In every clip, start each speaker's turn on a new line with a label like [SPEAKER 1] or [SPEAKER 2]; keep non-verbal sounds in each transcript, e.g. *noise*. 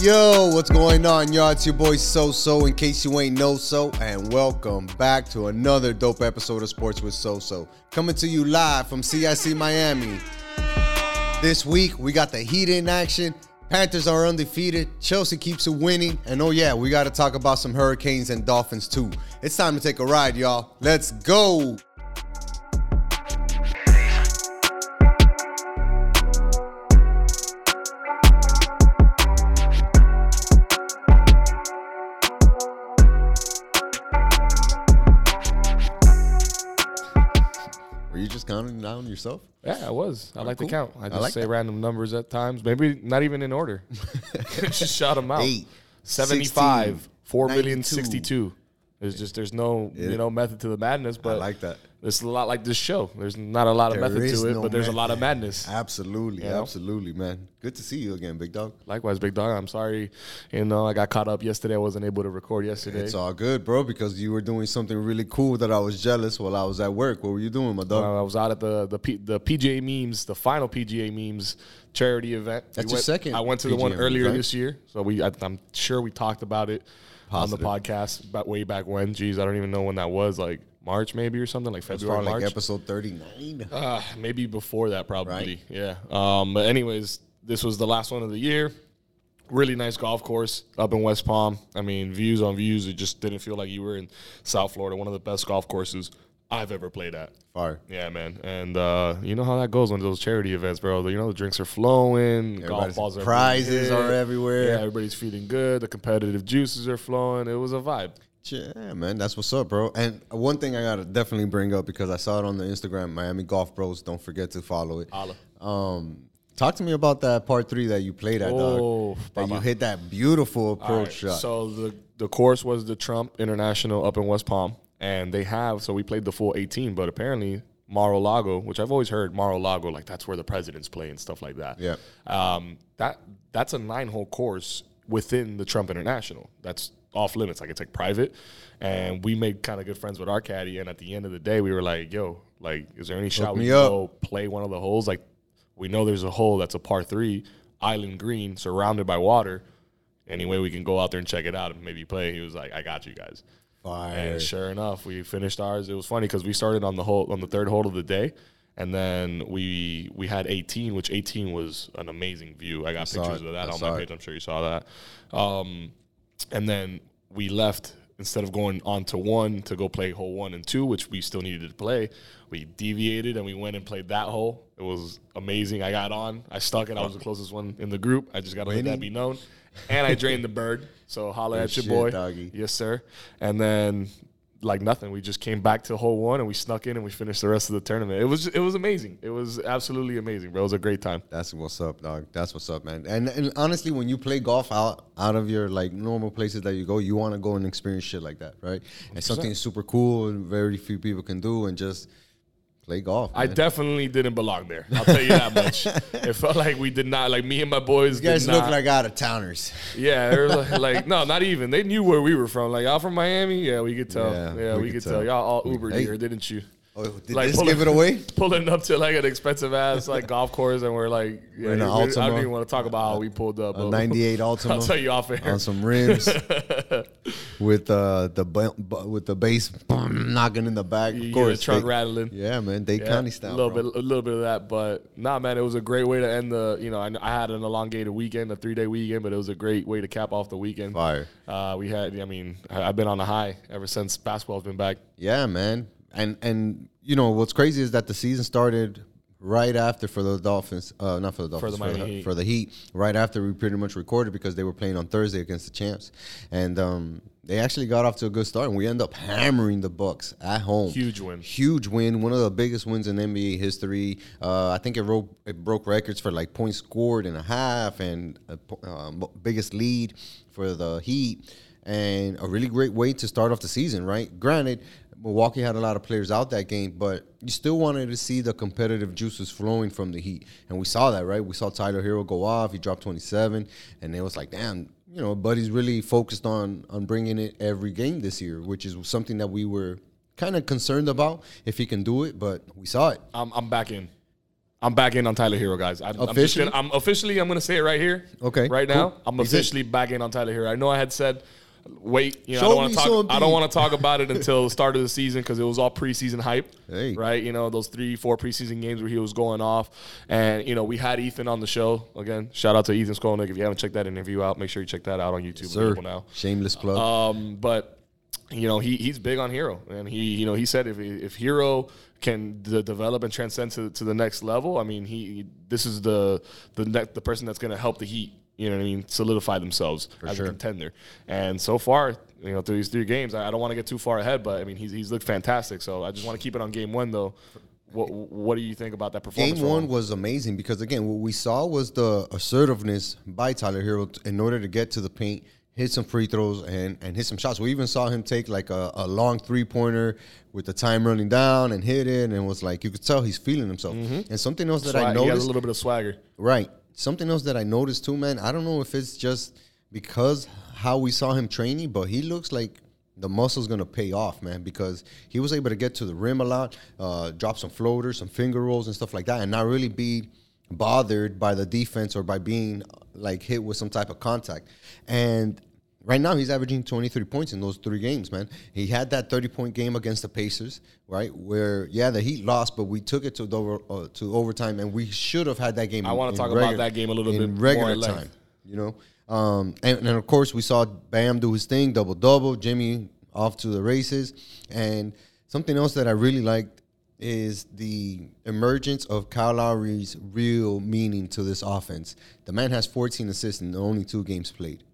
[SPEAKER 1] Yo, what's going on, y'all? It's your boy So So, in case you ain't know so, and welcome back to another dope episode of Sports with So So. Coming to you live from CIC Miami. This week, we got the Heat in action. Panthers are undefeated. Chelsea keeps it winning. And oh, yeah, we got to talk about some Hurricanes and Dolphins too. It's time to take a ride, y'all. Let's go. Counting down yourself?
[SPEAKER 2] Yeah, I was. I like
[SPEAKER 1] cool.
[SPEAKER 2] to count. I
[SPEAKER 1] I
[SPEAKER 2] just
[SPEAKER 1] like
[SPEAKER 2] say
[SPEAKER 1] that.
[SPEAKER 2] random numbers at times. Maybe not even in order. *laughs* *laughs* just shout them out.
[SPEAKER 1] Eight,
[SPEAKER 2] 75,
[SPEAKER 1] 16,
[SPEAKER 2] 4 million 62. There's just there's no
[SPEAKER 1] Yeah.
[SPEAKER 2] you know method to the madness, but
[SPEAKER 1] I like that.
[SPEAKER 2] It's a lot like this show. There's not a lot of
[SPEAKER 1] There
[SPEAKER 2] method to it,
[SPEAKER 1] no
[SPEAKER 2] but there's a lot of madness.
[SPEAKER 1] Absolutely,
[SPEAKER 2] You know?
[SPEAKER 1] absolutely, man. Good to see you again, big dog.
[SPEAKER 2] Likewise, big dog. I'm sorry, you know, I got caught up yesterday. I wasn't able to record yesterday.
[SPEAKER 1] It's all good, bro, because you were doing something really cool that I was jealous while I was at work. What were you doing, my dog?
[SPEAKER 2] Uh, I was out at the the P, the PGA memes, the final PGA memes charity event.
[SPEAKER 1] That's
[SPEAKER 2] We
[SPEAKER 1] your
[SPEAKER 2] went-
[SPEAKER 1] second
[SPEAKER 2] I went to the one earlier
[SPEAKER 1] right?
[SPEAKER 2] this year, so we I, I'm sure we talked about it
[SPEAKER 1] Positive.
[SPEAKER 2] on the podcast, but way back when. Jeez, I don't even know when that was. Like March maybe or something, like
[SPEAKER 1] It's
[SPEAKER 2] February,
[SPEAKER 1] probably like
[SPEAKER 2] March.
[SPEAKER 1] episode 39.
[SPEAKER 2] Uh, maybe before that, probably.
[SPEAKER 1] Right.
[SPEAKER 2] Yeah. Um, but anyways, this was the last one of the year. Really nice golf course up in West Palm. I mean, views on views. It just didn't feel like you were in South Florida. One of the best golf courses I've ever played at.
[SPEAKER 1] Fire.
[SPEAKER 2] Yeah, man. And uh, you know how that goes when those charity events, bro. You know the drinks are flowing, golf balls are
[SPEAKER 1] prizes are everywhere.
[SPEAKER 2] Yeah, everybody's feeling good. The competitive juices are flowing. It was a vibe.
[SPEAKER 1] Yeah, man, that's what's up, bro. And one thing I gotta definitely bring up because I saw it on the Instagram, Miami Golf Bros. Don't forget to follow it.
[SPEAKER 2] Holla.
[SPEAKER 1] Um, talk to me about that part three that you played at,
[SPEAKER 2] Oh,
[SPEAKER 1] dog. That you hit that beautiful approach
[SPEAKER 2] right,
[SPEAKER 1] shot.
[SPEAKER 2] So the the course was the Trump International up in West Palm, and they have so we played the full 18, but apparently Mar-a-Lago, which I've always heard Mar-a-Lago, like that's where the presidents play and stuff like that.
[SPEAKER 1] Yeah.
[SPEAKER 2] Um, that that's a nine hole course within the Trump International. That's off limits. Like it's like private, and we made kind of good friends with our caddy. And at the end of the day, we were like, "Yo, like, is there any shot we
[SPEAKER 1] up.
[SPEAKER 2] go play one of the holes? Like, we know there's a hole that's a par three, island green, surrounded by water. Anyway, we can go out there and check it out and maybe play." He was like, "I got you guys."
[SPEAKER 1] Fire.
[SPEAKER 2] And sure enough, we finished ours. It was funny because we started on the hole on the third hole of the day, and then we we had 18, which 18 was an amazing view. I got
[SPEAKER 1] saw
[SPEAKER 2] pictures
[SPEAKER 1] it.
[SPEAKER 2] of that
[SPEAKER 1] I
[SPEAKER 2] on my
[SPEAKER 1] it.
[SPEAKER 2] page. I'm sure you saw that. Um, and then we left instead of going on to one to go play hole one and two, which we still needed to play. We deviated and we went and played that hole. It was amazing. I got on. I stuck it. I was the closest one in the group. I just got to let that be known. And I drained the bird. So holla at your boy.
[SPEAKER 1] doggy.
[SPEAKER 2] Yes, sir. And then like nothing. We just came back to hole one and we snuck in and we finished the rest of the tournament. It was it was amazing. It was absolutely amazing, bro. It was a great time.
[SPEAKER 1] That's what's up, dog. That's what's up, man. And, and honestly, when you play golf out out of your like normal places that you go, you want to go and experience shit like that, right? It's something super cool and very few people can do, and just play golf.
[SPEAKER 2] I definitely didn't belong there. I'll tell you that much. *laughs* it felt like we did not like me and my boys.
[SPEAKER 1] you guys look
[SPEAKER 2] not,
[SPEAKER 1] like out of towners.
[SPEAKER 2] yeah, they were like, *laughs* like no, not even. They knew where we were from. Like y'all from Miami. Yeah, we could tell.
[SPEAKER 1] Yeah,
[SPEAKER 2] Yeah,
[SPEAKER 1] we
[SPEAKER 2] we,
[SPEAKER 1] could
[SPEAKER 2] could tell.
[SPEAKER 1] tell.
[SPEAKER 2] Y'all all Uber
[SPEAKER 1] Hey.
[SPEAKER 2] here, didn't you?
[SPEAKER 1] Oh, did
[SPEAKER 2] Like,
[SPEAKER 1] this
[SPEAKER 2] pull
[SPEAKER 1] give
[SPEAKER 2] it-
[SPEAKER 1] away? *laughs*
[SPEAKER 2] Pulling up to like an expensive ass like *laughs* golf course, and we're like, yeah,
[SPEAKER 1] in an
[SPEAKER 2] I don't even want to talk about how we pulled up.
[SPEAKER 1] A
[SPEAKER 2] but-
[SPEAKER 1] 98 *laughs*
[SPEAKER 2] I'll tell you off air.
[SPEAKER 1] on some rims with uh, the bu- with the bass boom, knocking in the back.
[SPEAKER 2] You
[SPEAKER 1] Of course,
[SPEAKER 2] the trunk
[SPEAKER 1] they-
[SPEAKER 2] rattling.
[SPEAKER 1] Yeah, man, Dade
[SPEAKER 2] Yeah,
[SPEAKER 1] County style.
[SPEAKER 2] A little
[SPEAKER 1] bro.
[SPEAKER 2] bit, a little bit of that, but nah, man, it was a great way to end the. You know, I, I had an elongated weekend, a three day weekend, but it was a great way to cap off the weekend.
[SPEAKER 1] Fire.
[SPEAKER 2] Uh, we had, I mean, I, I've been on a high ever since basketball's been back.
[SPEAKER 1] Yeah, man. And and you know what's crazy is that the season started right after for the Dolphins, uh, not for the Dolphins,
[SPEAKER 2] the Miami Heat.
[SPEAKER 1] for the Heat. Right after we pretty much recorded because they were playing on Thursday against the champs, and um, they actually got off to a good start. And we end up hammering the Bucks at home.
[SPEAKER 2] Huge win.
[SPEAKER 1] Huge win. One of the biggest wins in NBA history. Uh, I think it, wrote, it broke records for like points scored and a half, and a, uh, biggest lead for the Heat and a really great way to start off the season, right? Granted, Milwaukee had a lot of players out that game, but you still wanted to see the competitive juices flowing from the Heat. And we saw that, right? We saw Tyler Herro go off. He dropped 27, and it was like, damn, you know, Buddy's really focused on on bringing it every game this year, which is something that we were kind of concerned about if he can do it, but we saw it.
[SPEAKER 2] I'm, I'm back in. I'm back in on Tyler Herro, guys. I, I'm,
[SPEAKER 1] Officially?
[SPEAKER 2] gonna, I'm officially. I'm going to say it right here.
[SPEAKER 1] Okay,
[SPEAKER 2] Right now,
[SPEAKER 1] cool.
[SPEAKER 2] I'm officially back in on Tyler Herro. I know I had said, wait, you know, I don't want
[SPEAKER 1] me
[SPEAKER 2] to
[SPEAKER 1] some
[SPEAKER 2] talk. I don't want to talk about it *laughs* until the start of the season because it was all preseason hype.
[SPEAKER 1] Hey.
[SPEAKER 2] Right, you know those three, four preseason games where he was going off, and you know we had Ethan on the show again. Shout out to Ethan Skolnick. If you haven't checked that interview out, make sure you check that out on YouTube.
[SPEAKER 1] Sir,
[SPEAKER 2] Available now.
[SPEAKER 1] shameless plug.
[SPEAKER 2] Um, but you know he he's big on Herro, and he you know he said if if Herro can d- develop and transcend to, to the next level, I mean he this is the the ne- the person that's going to help the Heat. You know what I mean? Solidify themselves as
[SPEAKER 1] sure.
[SPEAKER 2] a contender. And so far, you know, through these three games, I, I don't want to get too far ahead, but I mean he's he's looked fantastic. So I just want to keep it on game one though. What what do you think about that performance?
[SPEAKER 1] Game one was amazing because again, what we saw was the assertiveness by Tyler Herro in order to get to the paint, hit some free throws, and and hit some shots. We even saw him take like a, a long three pointer with the time running down and hit it, and was like you could tell he's feeling himself. Mm-hmm. And something else that I
[SPEAKER 2] Swag- he has
[SPEAKER 1] noticed,
[SPEAKER 2] a little bit of swagger.
[SPEAKER 1] right? Something else that I noticed too, man. I don't know if it's just because how we saw him training, but he looks like the muscle's gonna pay off, man. Because he was able to get to the rim a lot, uh, drop some floaters, some finger rolls, and stuff like that, and not really be bothered by the defense or by being like hit with some type of contact. And right now he's averaging 23 points in those three games, man. He had that 30 point game against the Pacers, right? Where yeah, the Heat lost, but we took it to over, uh, to overtime, and we should have had that game.
[SPEAKER 2] I wanna
[SPEAKER 1] in
[SPEAKER 2] talk about that game a little
[SPEAKER 1] in
[SPEAKER 2] bit more
[SPEAKER 1] in
[SPEAKER 2] regular length.
[SPEAKER 1] time. You know, um, and, and of course we saw Bam do his thing, double double. Jimmy off to the races, and something else that I really liked is the emergence of Kyle Lowry's real meaning to this offense. The man has 14 assists in only two games played.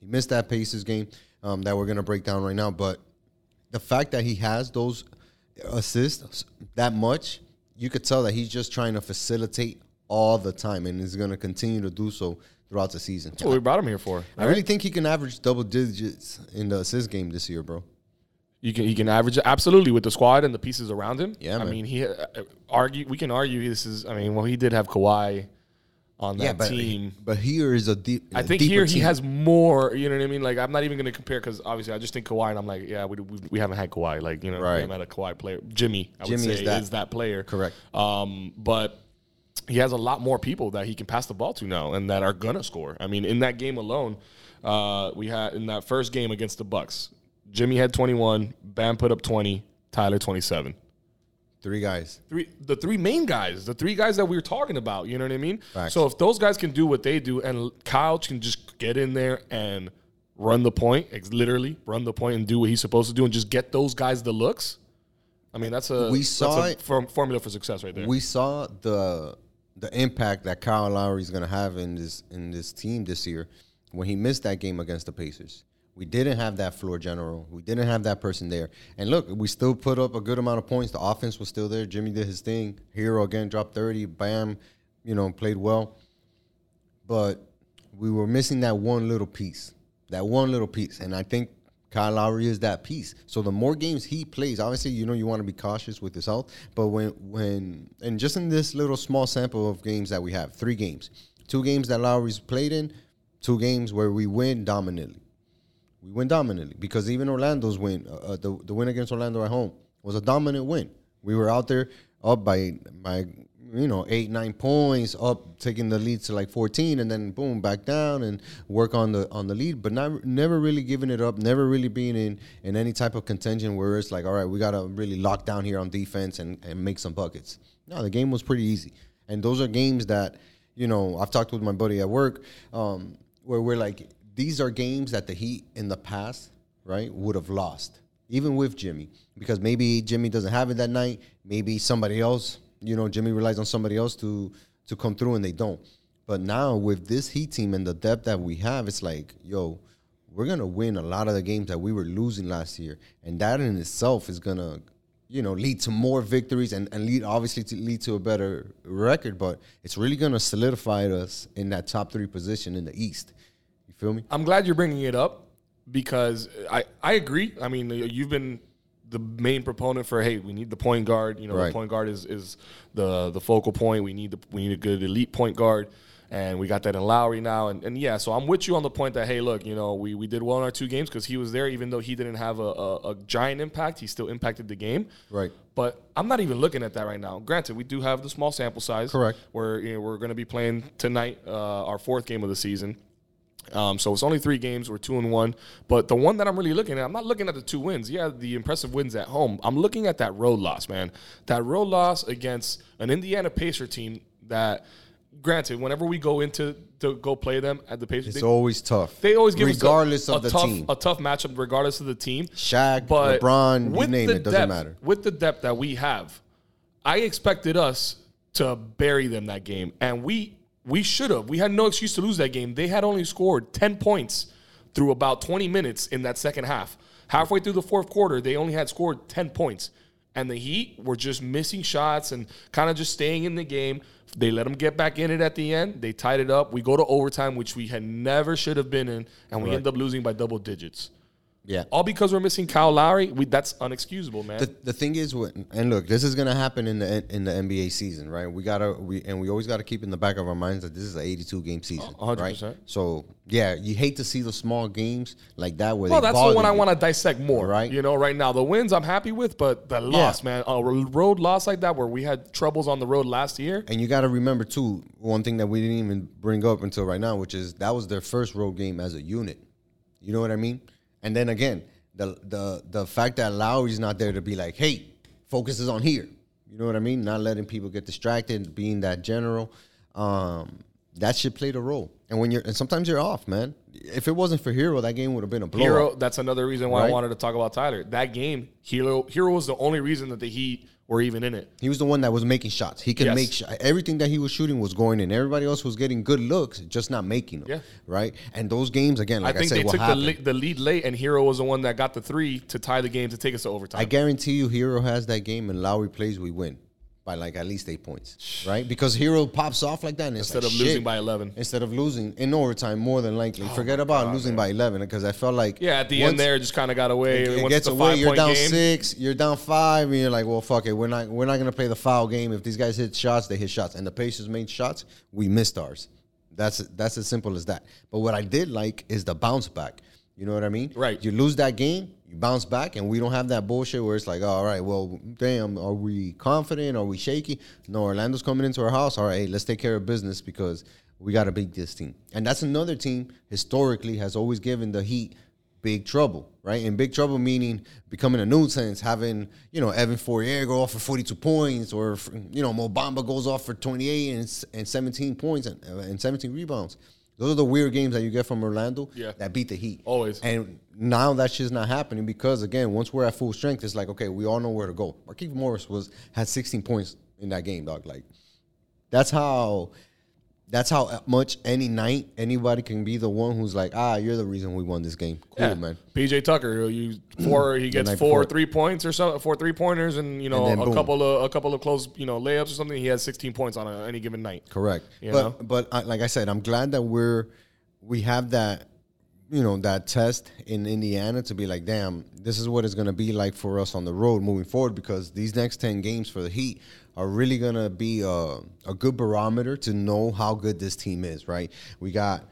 [SPEAKER 1] He missed that Pacers game um, that we're gonna break down right now, but the fact that he has those assists that much, you could tell that he's just trying to facilitate all the time, and is gonna continue to do so throughout the season.
[SPEAKER 2] That's what we brought him here for.
[SPEAKER 1] I really think he can average double digits in the assist game this year, bro.
[SPEAKER 2] You can he can average it absolutely with the squad and the pieces around him.
[SPEAKER 1] Yeah,
[SPEAKER 2] I
[SPEAKER 1] man.
[SPEAKER 2] mean he uh, argue we can argue this is. I mean, well, he did have Kawhi on that
[SPEAKER 1] yeah, but
[SPEAKER 2] team.
[SPEAKER 1] but here is a deep.
[SPEAKER 2] I think here he has more. You know what I mean? Like I'm not even going to compare because obviously I just think Kawhi and I'm like, yeah, we, we, we haven't had Kawhi. Like you know,
[SPEAKER 1] Right.
[SPEAKER 2] we haven't had a Kawhi player. Jimmy, I
[SPEAKER 1] Jimmy
[SPEAKER 2] would
[SPEAKER 1] is that.
[SPEAKER 2] is that player.
[SPEAKER 1] Correct.
[SPEAKER 2] Um, but he has a lot more people that he can pass the ball to now and that are gonna score. I mean, in that game alone, uh, we had in that first game against the Bucks, Jimmy had 21, Bam put up 20, Tyler 27.
[SPEAKER 1] Three guys.
[SPEAKER 2] Three, the three main guys, the three guys that we were talking about. You know what I mean?
[SPEAKER 1] Facts.
[SPEAKER 2] So if those guys can do what they do, and Kyle can just get in there and run the point, literally run the point and do what he's supposed to do, and just get those guys the looks. I mean, that's a
[SPEAKER 1] We saw
[SPEAKER 2] a form- formula for success right there.
[SPEAKER 1] We saw the the impact that Kyle Lowry is going to have in this in this team this year when he missed that game against the Pacers. We didn't have that floor general. We didn't have that person there. And look, we still put up a good amount of points. The offense was still there. Jimmy did his thing. Herro again dropped 30. Bam, you know, played well. But we were missing that one little piece. That one little piece. And I think Kyle Lowry is that piece. So the more games he plays, obviously, you know, you want to be cautious with his health. But when, when, and just in this little small sample of games that we have, three games, two games that Lowry's played in, two games where we win dominantly. We win dominantly because even Orlando's win, uh, uh, the, the win against Orlando at home was a dominant win. We were out there up by by you know eight nine points, up taking the lead to like fourteen, and then boom back down and work on the on the lead, but not never really giving it up, never really being in in any type of contention where it's like all right, we gotta really lock down here on defense and and make some buckets. No, the game was pretty easy, and those are games that you know I've talked with my buddy at work um, where we're like these are games that the Heat in the past, right, would have lost, even with Jimmy, because maybe Jimmy doesn't have it that night. Maybe somebody else, you know, Jimmy relies on somebody else to to come through, and they don't. But now with this Heat team and the depth that we have, it's like, yo, we're gonna win a lot of the games that we were losing last year, and that in itself is gonna, you know, lead to more victories and, and lead obviously to lead to a better record. But it's really gonna solidify us in that top three position in the East. Feel me?
[SPEAKER 2] I'm glad you're bringing it up because I, I agree. I mean, you've been the main proponent for hey, we need the point guard. You know,
[SPEAKER 1] Right.
[SPEAKER 2] the point guard is is the the focal point. We need the we need a good elite point guard. and we got that in Lowry now. And, and yeah, so I'm with you on the point that hey, look, you know, we we did well in our two games because he was there, even though he didn't have a, a, a giant impact, he still impacted the game.
[SPEAKER 1] Right.
[SPEAKER 2] But I'm not even looking at that right now. Granted, we do have the small sample size.
[SPEAKER 1] Correct.
[SPEAKER 2] Where you know, we're going to be playing tonight, uh, our fourth game of the season. Um, so it's only three games. We're two and one. But the one that I'm really looking at, I'm not looking at the two wins. Yeah, the impressive wins at home. I'm looking at that road loss, man. That road loss against an Indiana Pacer team that, granted, whenever we go into to go play them at the Pacers,
[SPEAKER 1] It's
[SPEAKER 2] they,
[SPEAKER 1] always tough.
[SPEAKER 2] they always give
[SPEAKER 1] regardless
[SPEAKER 2] us a,
[SPEAKER 1] of the
[SPEAKER 2] tough,
[SPEAKER 1] team.
[SPEAKER 2] a tough matchup, regardless of the team.
[SPEAKER 1] Shaq,
[SPEAKER 2] But
[SPEAKER 1] LeBron, you name it, doesn't
[SPEAKER 2] depth-
[SPEAKER 1] matter.
[SPEAKER 2] With the depth that we have, I expected us to bury them that game, and we we should have. We had no excuse to lose that game. They had only scored ten points through about twenty minutes in that second half. Halfway through the fourth quarter, they only had scored ten points, and the Heat were just missing shots and kind of just staying in the game. They let them get back in it at the end. They tied it up. We go to overtime, which we had never should have been in, and we
[SPEAKER 1] Right.
[SPEAKER 2] end up losing by double digits.
[SPEAKER 1] Yeah.
[SPEAKER 2] All because we're missing Kyle Lowry. We, that's unexcusable, man.
[SPEAKER 1] The, the thing is, what, and look, this is gonna happen in the in the NBA season, right? We gotta we and we always gotta keep in the back of our minds that this is an 82 game season,
[SPEAKER 2] oh, hundred
[SPEAKER 1] right? So yeah, you hate to see the small games like that where they.
[SPEAKER 2] well, that's the one I want to dissect more.
[SPEAKER 1] Right.
[SPEAKER 2] You know, right now the wins I'm happy with, but the loss, man, a road loss like that where we had troubles on the road last year.
[SPEAKER 1] And you got to remember too, one thing that we didn't even bring up until right now, which is that was their first road game as a unit. You know what I mean? And then again, the the the fact that Lowry's not there to be like, hey, focus is on here. You know what I mean? Not letting people get distracted, being that general. Um, that should play the role. And when you're and sometimes you're off, man. If it wasn't for Herro, that game would have been a blowout.
[SPEAKER 2] Herro, that's another reason why I wanted to talk about Tyler. That game, Herro, Herro was the only reason that the Heat were even in it.
[SPEAKER 1] He was the one that was making shots. He could
[SPEAKER 2] Yes.
[SPEAKER 1] make sh- everything that he was shooting was going in. Everybody else was getting good looks, just not making them.
[SPEAKER 2] Yeah.
[SPEAKER 1] Right. And those games again, like I,
[SPEAKER 2] I think
[SPEAKER 1] said,
[SPEAKER 2] they took the, le- the lead late, and Herro was the one that got the three to tie the game to take us to overtime.
[SPEAKER 1] I guarantee you, Herro has that game, and Lowry plays, we win by like at least eight points, right? Because Herro pops off like that, and
[SPEAKER 2] Instead
[SPEAKER 1] like,
[SPEAKER 2] of losing
[SPEAKER 1] shit.
[SPEAKER 2] by 11.
[SPEAKER 1] Instead of losing in overtime, more than likely. Oh Forget about losing by eleven, because I felt like
[SPEAKER 2] yeah, at the end there, it just kind of got away.
[SPEAKER 1] It,
[SPEAKER 2] Once
[SPEAKER 1] gets away. You're down
[SPEAKER 2] game,
[SPEAKER 1] six. You're down five, and you're like, well, fuck it. We're not. We're not gonna play the foul game. If these guys hit shots, they hit shots, and the Pacers made shots. We missed ours. That's that's as simple as that. But what I did like is the bounce back. You know what I mean?
[SPEAKER 2] Right.
[SPEAKER 1] You lose that game, you bounce back, and we don't have that bullshit where it's like, oh, all right, well, damn, are we confident? Are we shaky? No, Orlando's coming into our house. All right, let's take care of business because we got to beat this team. And that's another team historically has always given the Heat big trouble, right? And big trouble meaning becoming a nuisance, having, you know, Evan Fournier go off for 42 points or, you know, Mo Bamba goes off for 28 and, and 17 points and, and 17 rebounds. Those are the weird games that you get from Orlando
[SPEAKER 2] Yeah.
[SPEAKER 1] that beat the Heat.
[SPEAKER 2] Always.
[SPEAKER 1] And now that shit's not happening because again, once we're at full strength, it's like okay, we all know where to go. Marquise Morris was had 16 points in that game, dog. Like that's how that's how much any night anybody can be the one who's like, ah, you're the reason we won this game. Cool,
[SPEAKER 2] Yeah.
[SPEAKER 1] man.
[SPEAKER 2] PJ Tucker, you four, he gets four
[SPEAKER 1] before.
[SPEAKER 2] three points or something, four three pointers, and you know
[SPEAKER 1] And
[SPEAKER 2] a
[SPEAKER 1] boom.
[SPEAKER 2] couple of a couple of close you know layups or something. He has 16 points on a, any given night.
[SPEAKER 1] Correct.
[SPEAKER 2] You
[SPEAKER 1] but
[SPEAKER 2] know?
[SPEAKER 1] but uh, like I said, I'm glad that we're we have that you know that test in Indiana to be like, damn, this is what it's gonna be like for us on the road moving forward because these next ten games for the Heat are really gonna be a, a good barometer to know how good this team is. Right? We got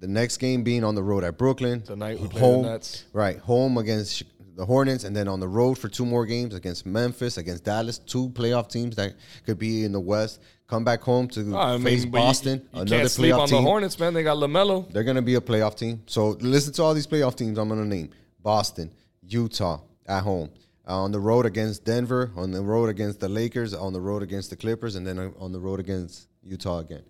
[SPEAKER 1] the next game being on the road at Brooklyn
[SPEAKER 2] Tonight we
[SPEAKER 1] home,
[SPEAKER 2] Nets.
[SPEAKER 1] right? Home against the Hornets, and then on the road for two more games against Memphis, against Dallas, two playoff teams that could be in the West. Come back home to
[SPEAKER 2] I
[SPEAKER 1] face
[SPEAKER 2] mean, but you-
[SPEAKER 1] Boston,
[SPEAKER 2] you,
[SPEAKER 1] another
[SPEAKER 2] can't sleep
[SPEAKER 1] playoff
[SPEAKER 2] on
[SPEAKER 1] team.
[SPEAKER 2] the Hornets, man. They got LaMelo.
[SPEAKER 1] They're gonna be a playoff team. So listen to all these playoff teams I'm gonna name: Boston, Utah at home, uh, on the road against Denver, on the road against the Lakers, on the road against the Clippers, and then uh, on the road against Utah again.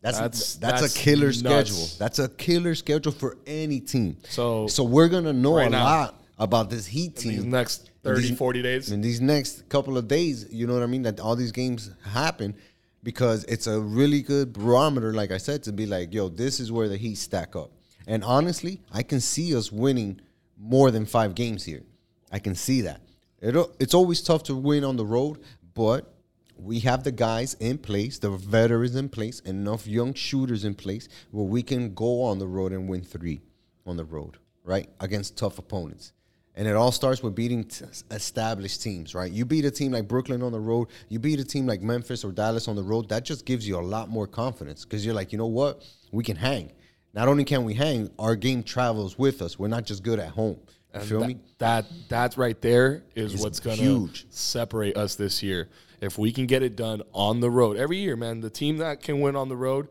[SPEAKER 1] That's
[SPEAKER 2] That's-
[SPEAKER 1] that's,
[SPEAKER 2] that's
[SPEAKER 1] a killer
[SPEAKER 2] nuts.
[SPEAKER 1] schedule. That's a killer schedule for any team.
[SPEAKER 2] So-
[SPEAKER 1] so we're gonna know
[SPEAKER 2] Right
[SPEAKER 1] a
[SPEAKER 2] now.
[SPEAKER 1] lot about this Heat team
[SPEAKER 2] These next 30, 40 days.
[SPEAKER 1] in these next couple of days, you know what I mean? That all these games happen because it's a really good barometer, like I said, to be like, yo, this is where the Heat stack up. And honestly, I can see us winning more than five games here. I can see that. It, it's always tough to win on the road, but we have the guys in place, the veterans in place, enough young shooters in place where we can go on the road and win three on the road, right? Against tough opponents. And it all starts with beating t- established teams, right? You beat a team like Brooklyn on the road, you beat a team like Memphis or Dallas on the road, that just gives you a lot more confidence because you're like, you know what? We can hang. Not only can we hang, our game travels with us. We're not just good at home. You feel
[SPEAKER 2] that,
[SPEAKER 1] me?
[SPEAKER 2] That that right there is
[SPEAKER 1] It's
[SPEAKER 2] what's gonna
[SPEAKER 1] huge.
[SPEAKER 2] separate us this year. If we can get it done on the road every year, man, the team that can win on the road,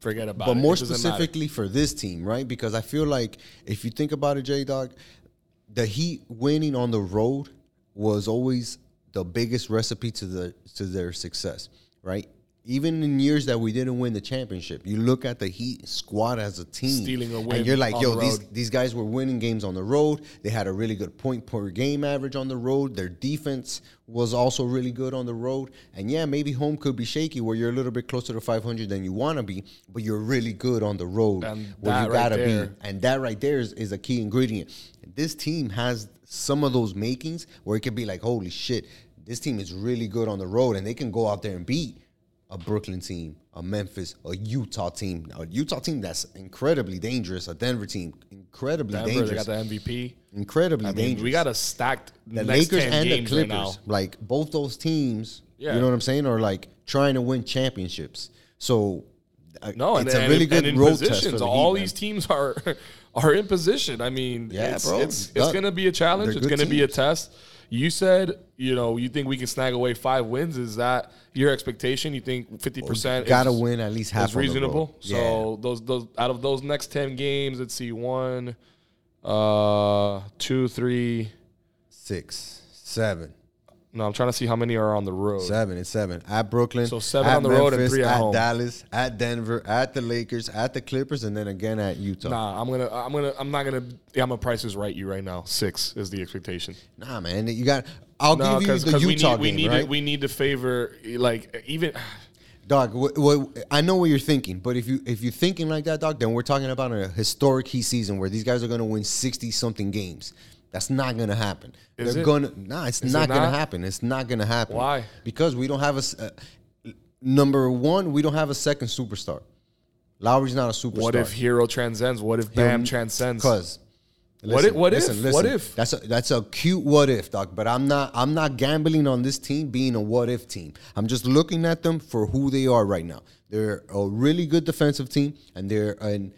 [SPEAKER 2] forget about
[SPEAKER 1] But
[SPEAKER 2] it.
[SPEAKER 1] more
[SPEAKER 2] It doesn't matter.
[SPEAKER 1] specifically for this team, right? Because I feel like if you think about it, J Dog, the Heat winning on the road was always the biggest recipe to the to their success, right? Even in years that we didn't win the championship, you look at the Heat squad as a team,
[SPEAKER 2] Stealing a win
[SPEAKER 1] and you're like, "Yo,
[SPEAKER 2] the
[SPEAKER 1] these these guys were winning games on the road. They had a really good point per game average on the road. Their defense was also really good on the road. And yeah, maybe home could be shaky where you're a little bit closer to 500 than you want to be, but you're really good on the road
[SPEAKER 2] And
[SPEAKER 1] where you
[SPEAKER 2] right
[SPEAKER 1] gotta
[SPEAKER 2] there-
[SPEAKER 1] be. And that right there is, is a key ingredient. This team has some of those makings where it could be like, holy shit, this team is really good on the road, and they can go out there and beat a Brooklyn team, a Memphis, a Utah team, a Utah team that's incredibly dangerous, a Denver team, incredibly
[SPEAKER 2] Denver, they
[SPEAKER 1] dangerous,
[SPEAKER 2] got the MVP.
[SPEAKER 1] incredibly
[SPEAKER 2] I mean,
[SPEAKER 1] dangerous.
[SPEAKER 2] we got a stacked
[SPEAKER 1] the Lakers
[SPEAKER 2] 10
[SPEAKER 1] and the
[SPEAKER 2] right
[SPEAKER 1] Clippers,
[SPEAKER 2] now.
[SPEAKER 1] like both those teams,
[SPEAKER 2] Yeah.
[SPEAKER 1] you know what I'm saying, are like trying to win championships. So uh,
[SPEAKER 2] No,
[SPEAKER 1] it's
[SPEAKER 2] and
[SPEAKER 1] a really
[SPEAKER 2] in-
[SPEAKER 1] good
[SPEAKER 2] and
[SPEAKER 1] road test for the
[SPEAKER 2] all
[SPEAKER 1] Heat,
[SPEAKER 2] these teams are *laughs* are in position. I mean,
[SPEAKER 1] Yeah,
[SPEAKER 2] it's,
[SPEAKER 1] bro.
[SPEAKER 2] it's, it's to be a challenge. It's going to be a test. You said, you know, you think we can snag away five wins. Is that your expectation? You think fifty percent
[SPEAKER 1] Gotta win at least half
[SPEAKER 2] is
[SPEAKER 1] on the road.
[SPEAKER 2] reasonable?
[SPEAKER 1] Yeah.
[SPEAKER 2] So those those out of those next ten games, let's see, one, uh, two, three.
[SPEAKER 1] six, seven,
[SPEAKER 2] No, I'm trying to see how many are on the road.
[SPEAKER 1] seven, and seven at Brooklyn.
[SPEAKER 2] So seven
[SPEAKER 1] at
[SPEAKER 2] on the road and
[SPEAKER 1] Memphis,
[SPEAKER 2] three at
[SPEAKER 1] at
[SPEAKER 2] home.
[SPEAKER 1] Dallas, at Denver, at the Lakers, at the Clippers, and then again at Utah. Nah,
[SPEAKER 2] I'm gonna, I'm gonna, I'm not gonna. Yeah, I'm gonna price is right you right now. Six is the expectation.
[SPEAKER 1] Nah, man, you got. I'll
[SPEAKER 2] No,
[SPEAKER 1] give you the
[SPEAKER 2] we
[SPEAKER 1] Utah
[SPEAKER 2] need, we
[SPEAKER 1] game,
[SPEAKER 2] need
[SPEAKER 1] right?
[SPEAKER 2] to, we need to favor like even.
[SPEAKER 1] Dog, what, what, I know what you're thinking, but if you if you're thinking like that, dog, then we're talking about a historic Heat season where these guys are going to win sixty something games. That's not going to happen.
[SPEAKER 2] Is
[SPEAKER 1] They're
[SPEAKER 2] it?
[SPEAKER 1] to nah, it's
[SPEAKER 2] Is
[SPEAKER 1] not
[SPEAKER 2] it
[SPEAKER 1] going to
[SPEAKER 2] not?
[SPEAKER 1] happen. It's not going to happen.
[SPEAKER 2] Why?
[SPEAKER 1] Because we don't have a uh, number one. We don't have a second superstar. Lowry's not a superstar.
[SPEAKER 2] What if Herro transcends? What if Bam transcends?
[SPEAKER 1] Because
[SPEAKER 2] What if- what if? What if?
[SPEAKER 1] That's a that's a cute what if, doc. But I'm not I'm not gambling on this team being a what if team. I'm just looking at them for who they are right now. They're a really good defensive team, and they're an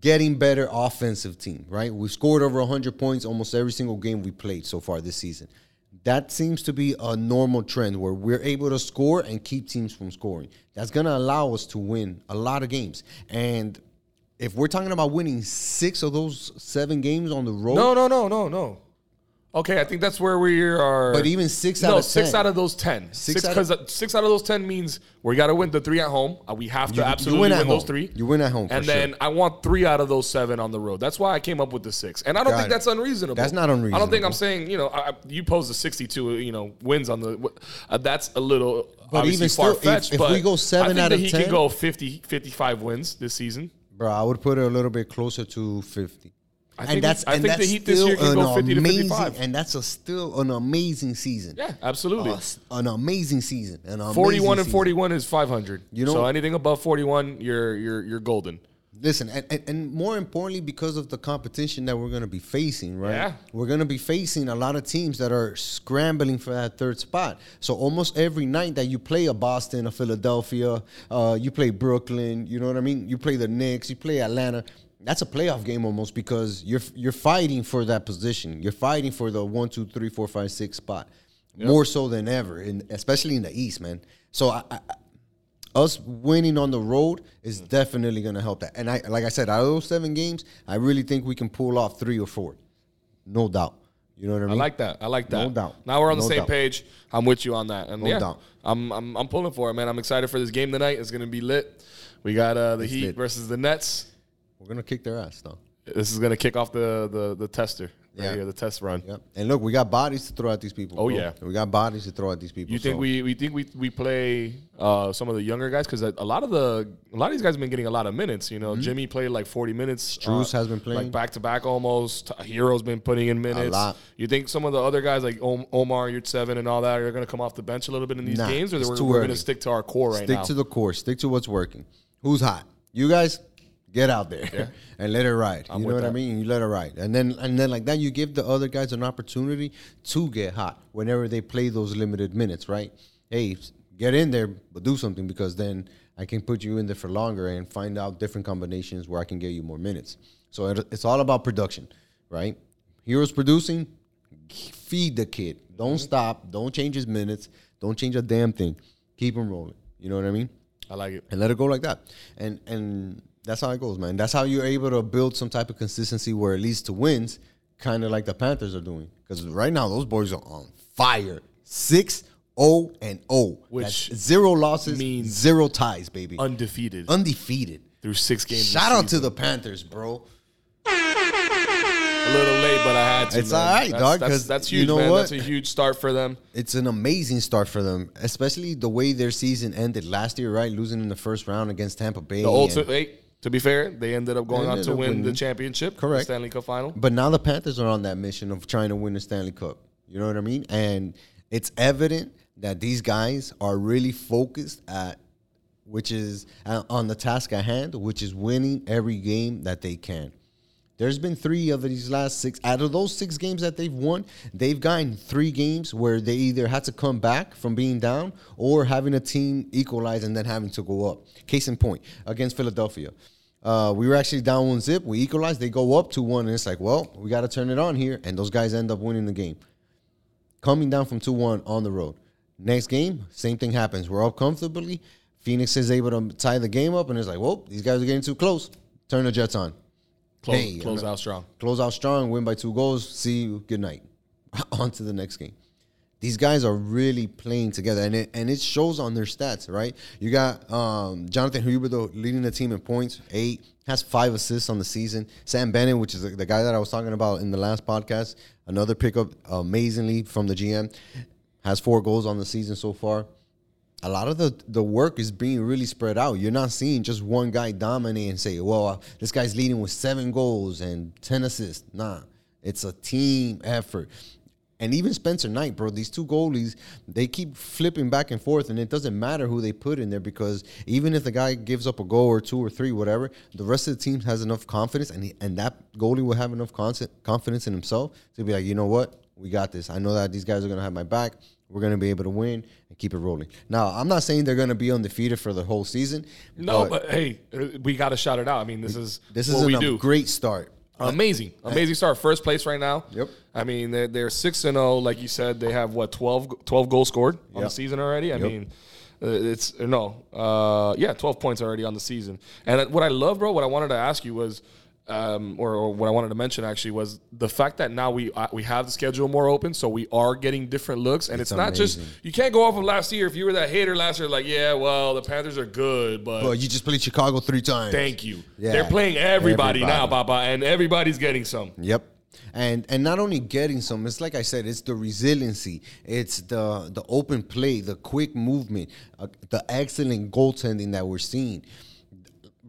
[SPEAKER 1] getting better offensive team. Right? We've scored over 100 points almost every single game we played so far this season. That seems to be a normal trend where we're able to score and keep teams from scoring. That's going to allow us to win a lot of games. And if we're talking about winning six of those seven games on the road,
[SPEAKER 2] No, no, no, no, no. Okay, I think that's where we are.
[SPEAKER 1] but even six
[SPEAKER 2] no,
[SPEAKER 1] out of
[SPEAKER 2] six
[SPEAKER 1] 10.
[SPEAKER 2] out of those ten.
[SPEAKER 1] Six
[SPEAKER 2] Six
[SPEAKER 1] out
[SPEAKER 2] because six out of those ten means we got to win the three at home. Uh, We have to
[SPEAKER 1] You- you
[SPEAKER 2] absolutely
[SPEAKER 1] win
[SPEAKER 2] win,
[SPEAKER 1] at
[SPEAKER 2] those three.
[SPEAKER 1] You win at home
[SPEAKER 2] and
[SPEAKER 1] sure.
[SPEAKER 2] then I want three out of those seven on the road. That's why I came up with the six. And I don't
[SPEAKER 1] Got
[SPEAKER 2] think
[SPEAKER 1] it.
[SPEAKER 2] that's unreasonable.
[SPEAKER 1] That's not unreasonable.
[SPEAKER 2] I don't think. I'm saying you know I, you pose the sixty-two you know wins on the. Uh, that's a little.
[SPEAKER 1] But even
[SPEAKER 2] far fetched.
[SPEAKER 1] if- if
[SPEAKER 2] but
[SPEAKER 1] we go seven out of
[SPEAKER 2] he
[SPEAKER 1] 10
[SPEAKER 2] can go 50, 55 wins this season.
[SPEAKER 1] bro, I would put it a little bit closer to 50.
[SPEAKER 2] I think he- I think the Heat this year can go 50 to 55.
[SPEAKER 1] And that's a still an amazing season.
[SPEAKER 2] Yeah, absolutely.
[SPEAKER 1] Uh, an amazing season. An amazing
[SPEAKER 2] 41 and
[SPEAKER 1] season.
[SPEAKER 2] 41 is 500.
[SPEAKER 1] You know-
[SPEAKER 2] so anything above 41, you're you're you're golden.
[SPEAKER 1] Listen, and, and, and more importantly, because of the competition that we're going to be facing, right?
[SPEAKER 2] Yeah.
[SPEAKER 1] We're going to be facing a lot of teams that are scrambling for that third spot. So almost every night that you play a Boston, a Philadelphia, uh, you play Brooklyn, you know what I mean? You play the Knicks, you play Atlanta. That's a playoff game almost because you're you're fighting for that position. You're fighting for the one, two, three, four, five, six spot more so than ever, in, especially in the East, man. So I, I, us winning on the road is definitely going to help that. And I, like I said, out of those seven games, I really think we can pull off three or four, no doubt. You know what I mean?
[SPEAKER 2] I like that. I like that.
[SPEAKER 1] No doubt.
[SPEAKER 2] Now we're on the same
[SPEAKER 1] doubt.
[SPEAKER 2] page. I'm with you on that. And
[SPEAKER 1] No
[SPEAKER 2] yeah,
[SPEAKER 1] doubt.
[SPEAKER 2] I'm, I'm I'm pulling for it, man. I'm excited for this game tonight. It's gonna be lit. We got uh, the
[SPEAKER 1] It's
[SPEAKER 2] Heat
[SPEAKER 1] lit.
[SPEAKER 2] versus the Nets.
[SPEAKER 1] We're gonna kick their ass, though.
[SPEAKER 2] This is gonna kick off the the the tester. Right
[SPEAKER 1] Yeah.
[SPEAKER 2] here, the test run.
[SPEAKER 1] Yep. And look, we got bodies to throw at these people.
[SPEAKER 2] Oh,
[SPEAKER 1] bro.
[SPEAKER 2] yeah.
[SPEAKER 1] we got bodies to throw at these people.
[SPEAKER 2] You think
[SPEAKER 1] so-
[SPEAKER 2] we we think we we play uh, some of the younger guys because a, a lot of the a lot of these guys have been getting a lot of minutes. You know, Jimmy played like forty minutes.
[SPEAKER 1] Mm-hmm. Strus has been playing.
[SPEAKER 2] like back to back almost. Herro's been putting in minutes.
[SPEAKER 1] A lot.
[SPEAKER 2] You think some of the other guys like Om- Omar, Yurtseven, and all that are going to come off the bench a little bit in these
[SPEAKER 1] Nah,
[SPEAKER 2] games, or we're, we're going to stick to our core right now?
[SPEAKER 1] stick to the core, stick to what's working. Who's hot? You guys, Get out there *laughs* and let it ride. you know what I mean? You let it ride, and then and then like that, you give the other guys an opportunity to get hot whenever they play those limited minutes. Right? Hey, get in there, but do something because then I can put you in there for longer and find out different combinations where I can get you more minutes. So it, it's all about production, right? Herro's producing, feed the kid. Don't mm-hmm. stop. Don't change his minutes. Don't change a damn thing. Keep him rolling. You know what I mean?
[SPEAKER 2] I like it.
[SPEAKER 1] and let it go like that. And and that's how it goes, man. That's how you're able to build some type of consistency where it leads to wins, kind of like the Panthers are doing. Because right now those boys are on fire. Six, O, and O.
[SPEAKER 2] Which
[SPEAKER 1] That's zero losses,
[SPEAKER 2] means-
[SPEAKER 1] zero ties, baby.
[SPEAKER 2] Undefeated
[SPEAKER 1] Undefeated.
[SPEAKER 2] through six games.
[SPEAKER 1] Shout out to the Panthers, bro.
[SPEAKER 2] a little late, but I had to.
[SPEAKER 1] It's
[SPEAKER 2] man.
[SPEAKER 1] all right,
[SPEAKER 2] That's-
[SPEAKER 1] dog,
[SPEAKER 2] That's, that's
[SPEAKER 1] you
[SPEAKER 2] huge,
[SPEAKER 1] know
[SPEAKER 2] man.
[SPEAKER 1] what?
[SPEAKER 2] That's a huge start for them.
[SPEAKER 1] It's an amazing start for them, especially the way their season ended last year, right? Losing in the first round against Tampa Bay.
[SPEAKER 2] The ultimate. To be fair, they ended up going
[SPEAKER 1] They
[SPEAKER 2] on to win the
[SPEAKER 1] winning.
[SPEAKER 2] championship, the
[SPEAKER 1] Correct.
[SPEAKER 2] Stanley Cup final.
[SPEAKER 1] But now the Panthers are on that mission of trying to win the Stanley Cup. You know what I mean? And it's evident that these guys are really focused at which is uh, on the task at hand, which is winning every game that they can. There's been three of these last six. Out of those six games that they've won, they've gotten three games where they either had to come back from being down or having a team equalize and then having to go up. Case in point, against Philadelphia. Uh, we were actually down one zip. We equalized. They go up to one, and it's like, well, we got to turn it on here. And those guys end up winning the game. Coming down from 2 1 on the road. Next game, same thing happens. We're up comfortably. Phoenix is able to tie the game up, and it's like, well, these guys are getting too close. Turn the Jets on.
[SPEAKER 2] Close,
[SPEAKER 1] Hey,
[SPEAKER 2] close out strong.
[SPEAKER 1] Close out strong, win by two goals. See you. Good night. *laughs* on to the next game. These guys are really playing together, and it and it shows on their stats, right? You got um, Jonathan Huberdeau leading the team in points, eight, has five assists on the season. Sam Bennett, which is the, the guy that I was talking about in the last podcast, another pickup amazingly from the GM, has four goals on the season so far a lot of the, the work is being really spread out. You're not seeing just one guy dominate and say, well, uh, this guy's leading with seven goals and 10 assists. Nah, it's a team effort. And even Spencer Knight, bro, these two goalies, they keep flipping back and forth, and it doesn't matter who they put in there because even if the guy gives up a goal or two or three, whatever, the rest of the team has enough confidence, and he, and that goalie will have enough confidence in himself to be like, you know what, we got this. I know that these guys are gonna have my back. We're gonna be able to win and keep it rolling. Now, I'm not saying they're gonna be undefeated for the whole season.
[SPEAKER 2] No, but hey, uh, we got to shout it out. I mean, this is
[SPEAKER 1] this is
[SPEAKER 2] we do.
[SPEAKER 1] great start.
[SPEAKER 2] Amazing, amazing start. First place right now.
[SPEAKER 1] Yep.
[SPEAKER 2] I mean, they're, they're six and zero. Like you said, they have what 12, 12 goals scored on the season already. I
[SPEAKER 1] Yep.
[SPEAKER 2] mean, uh, it's no, uh, yeah, twelve points already on the season. And what I love, bro, what I wanted to ask you was, um, or, or what I wanted to mention actually was the fact that now we uh, we have the schedule more open, so we are getting different looks, and it's,
[SPEAKER 1] It's
[SPEAKER 2] not just you can't go off of last year. If you were that hater last year, like yeah, well the Panthers are good, but
[SPEAKER 1] Well, you just played Chicago three times.
[SPEAKER 2] Thank you.
[SPEAKER 1] Yeah.
[SPEAKER 2] They're playing everybody, now,
[SPEAKER 1] Everybody.
[SPEAKER 2] Baba, and everybody's getting some.
[SPEAKER 1] Yep. And and not only getting some, it's like I said, it's the resiliency, it's the the open play, the quick movement, uh, the excellent goaltending that we're seeing.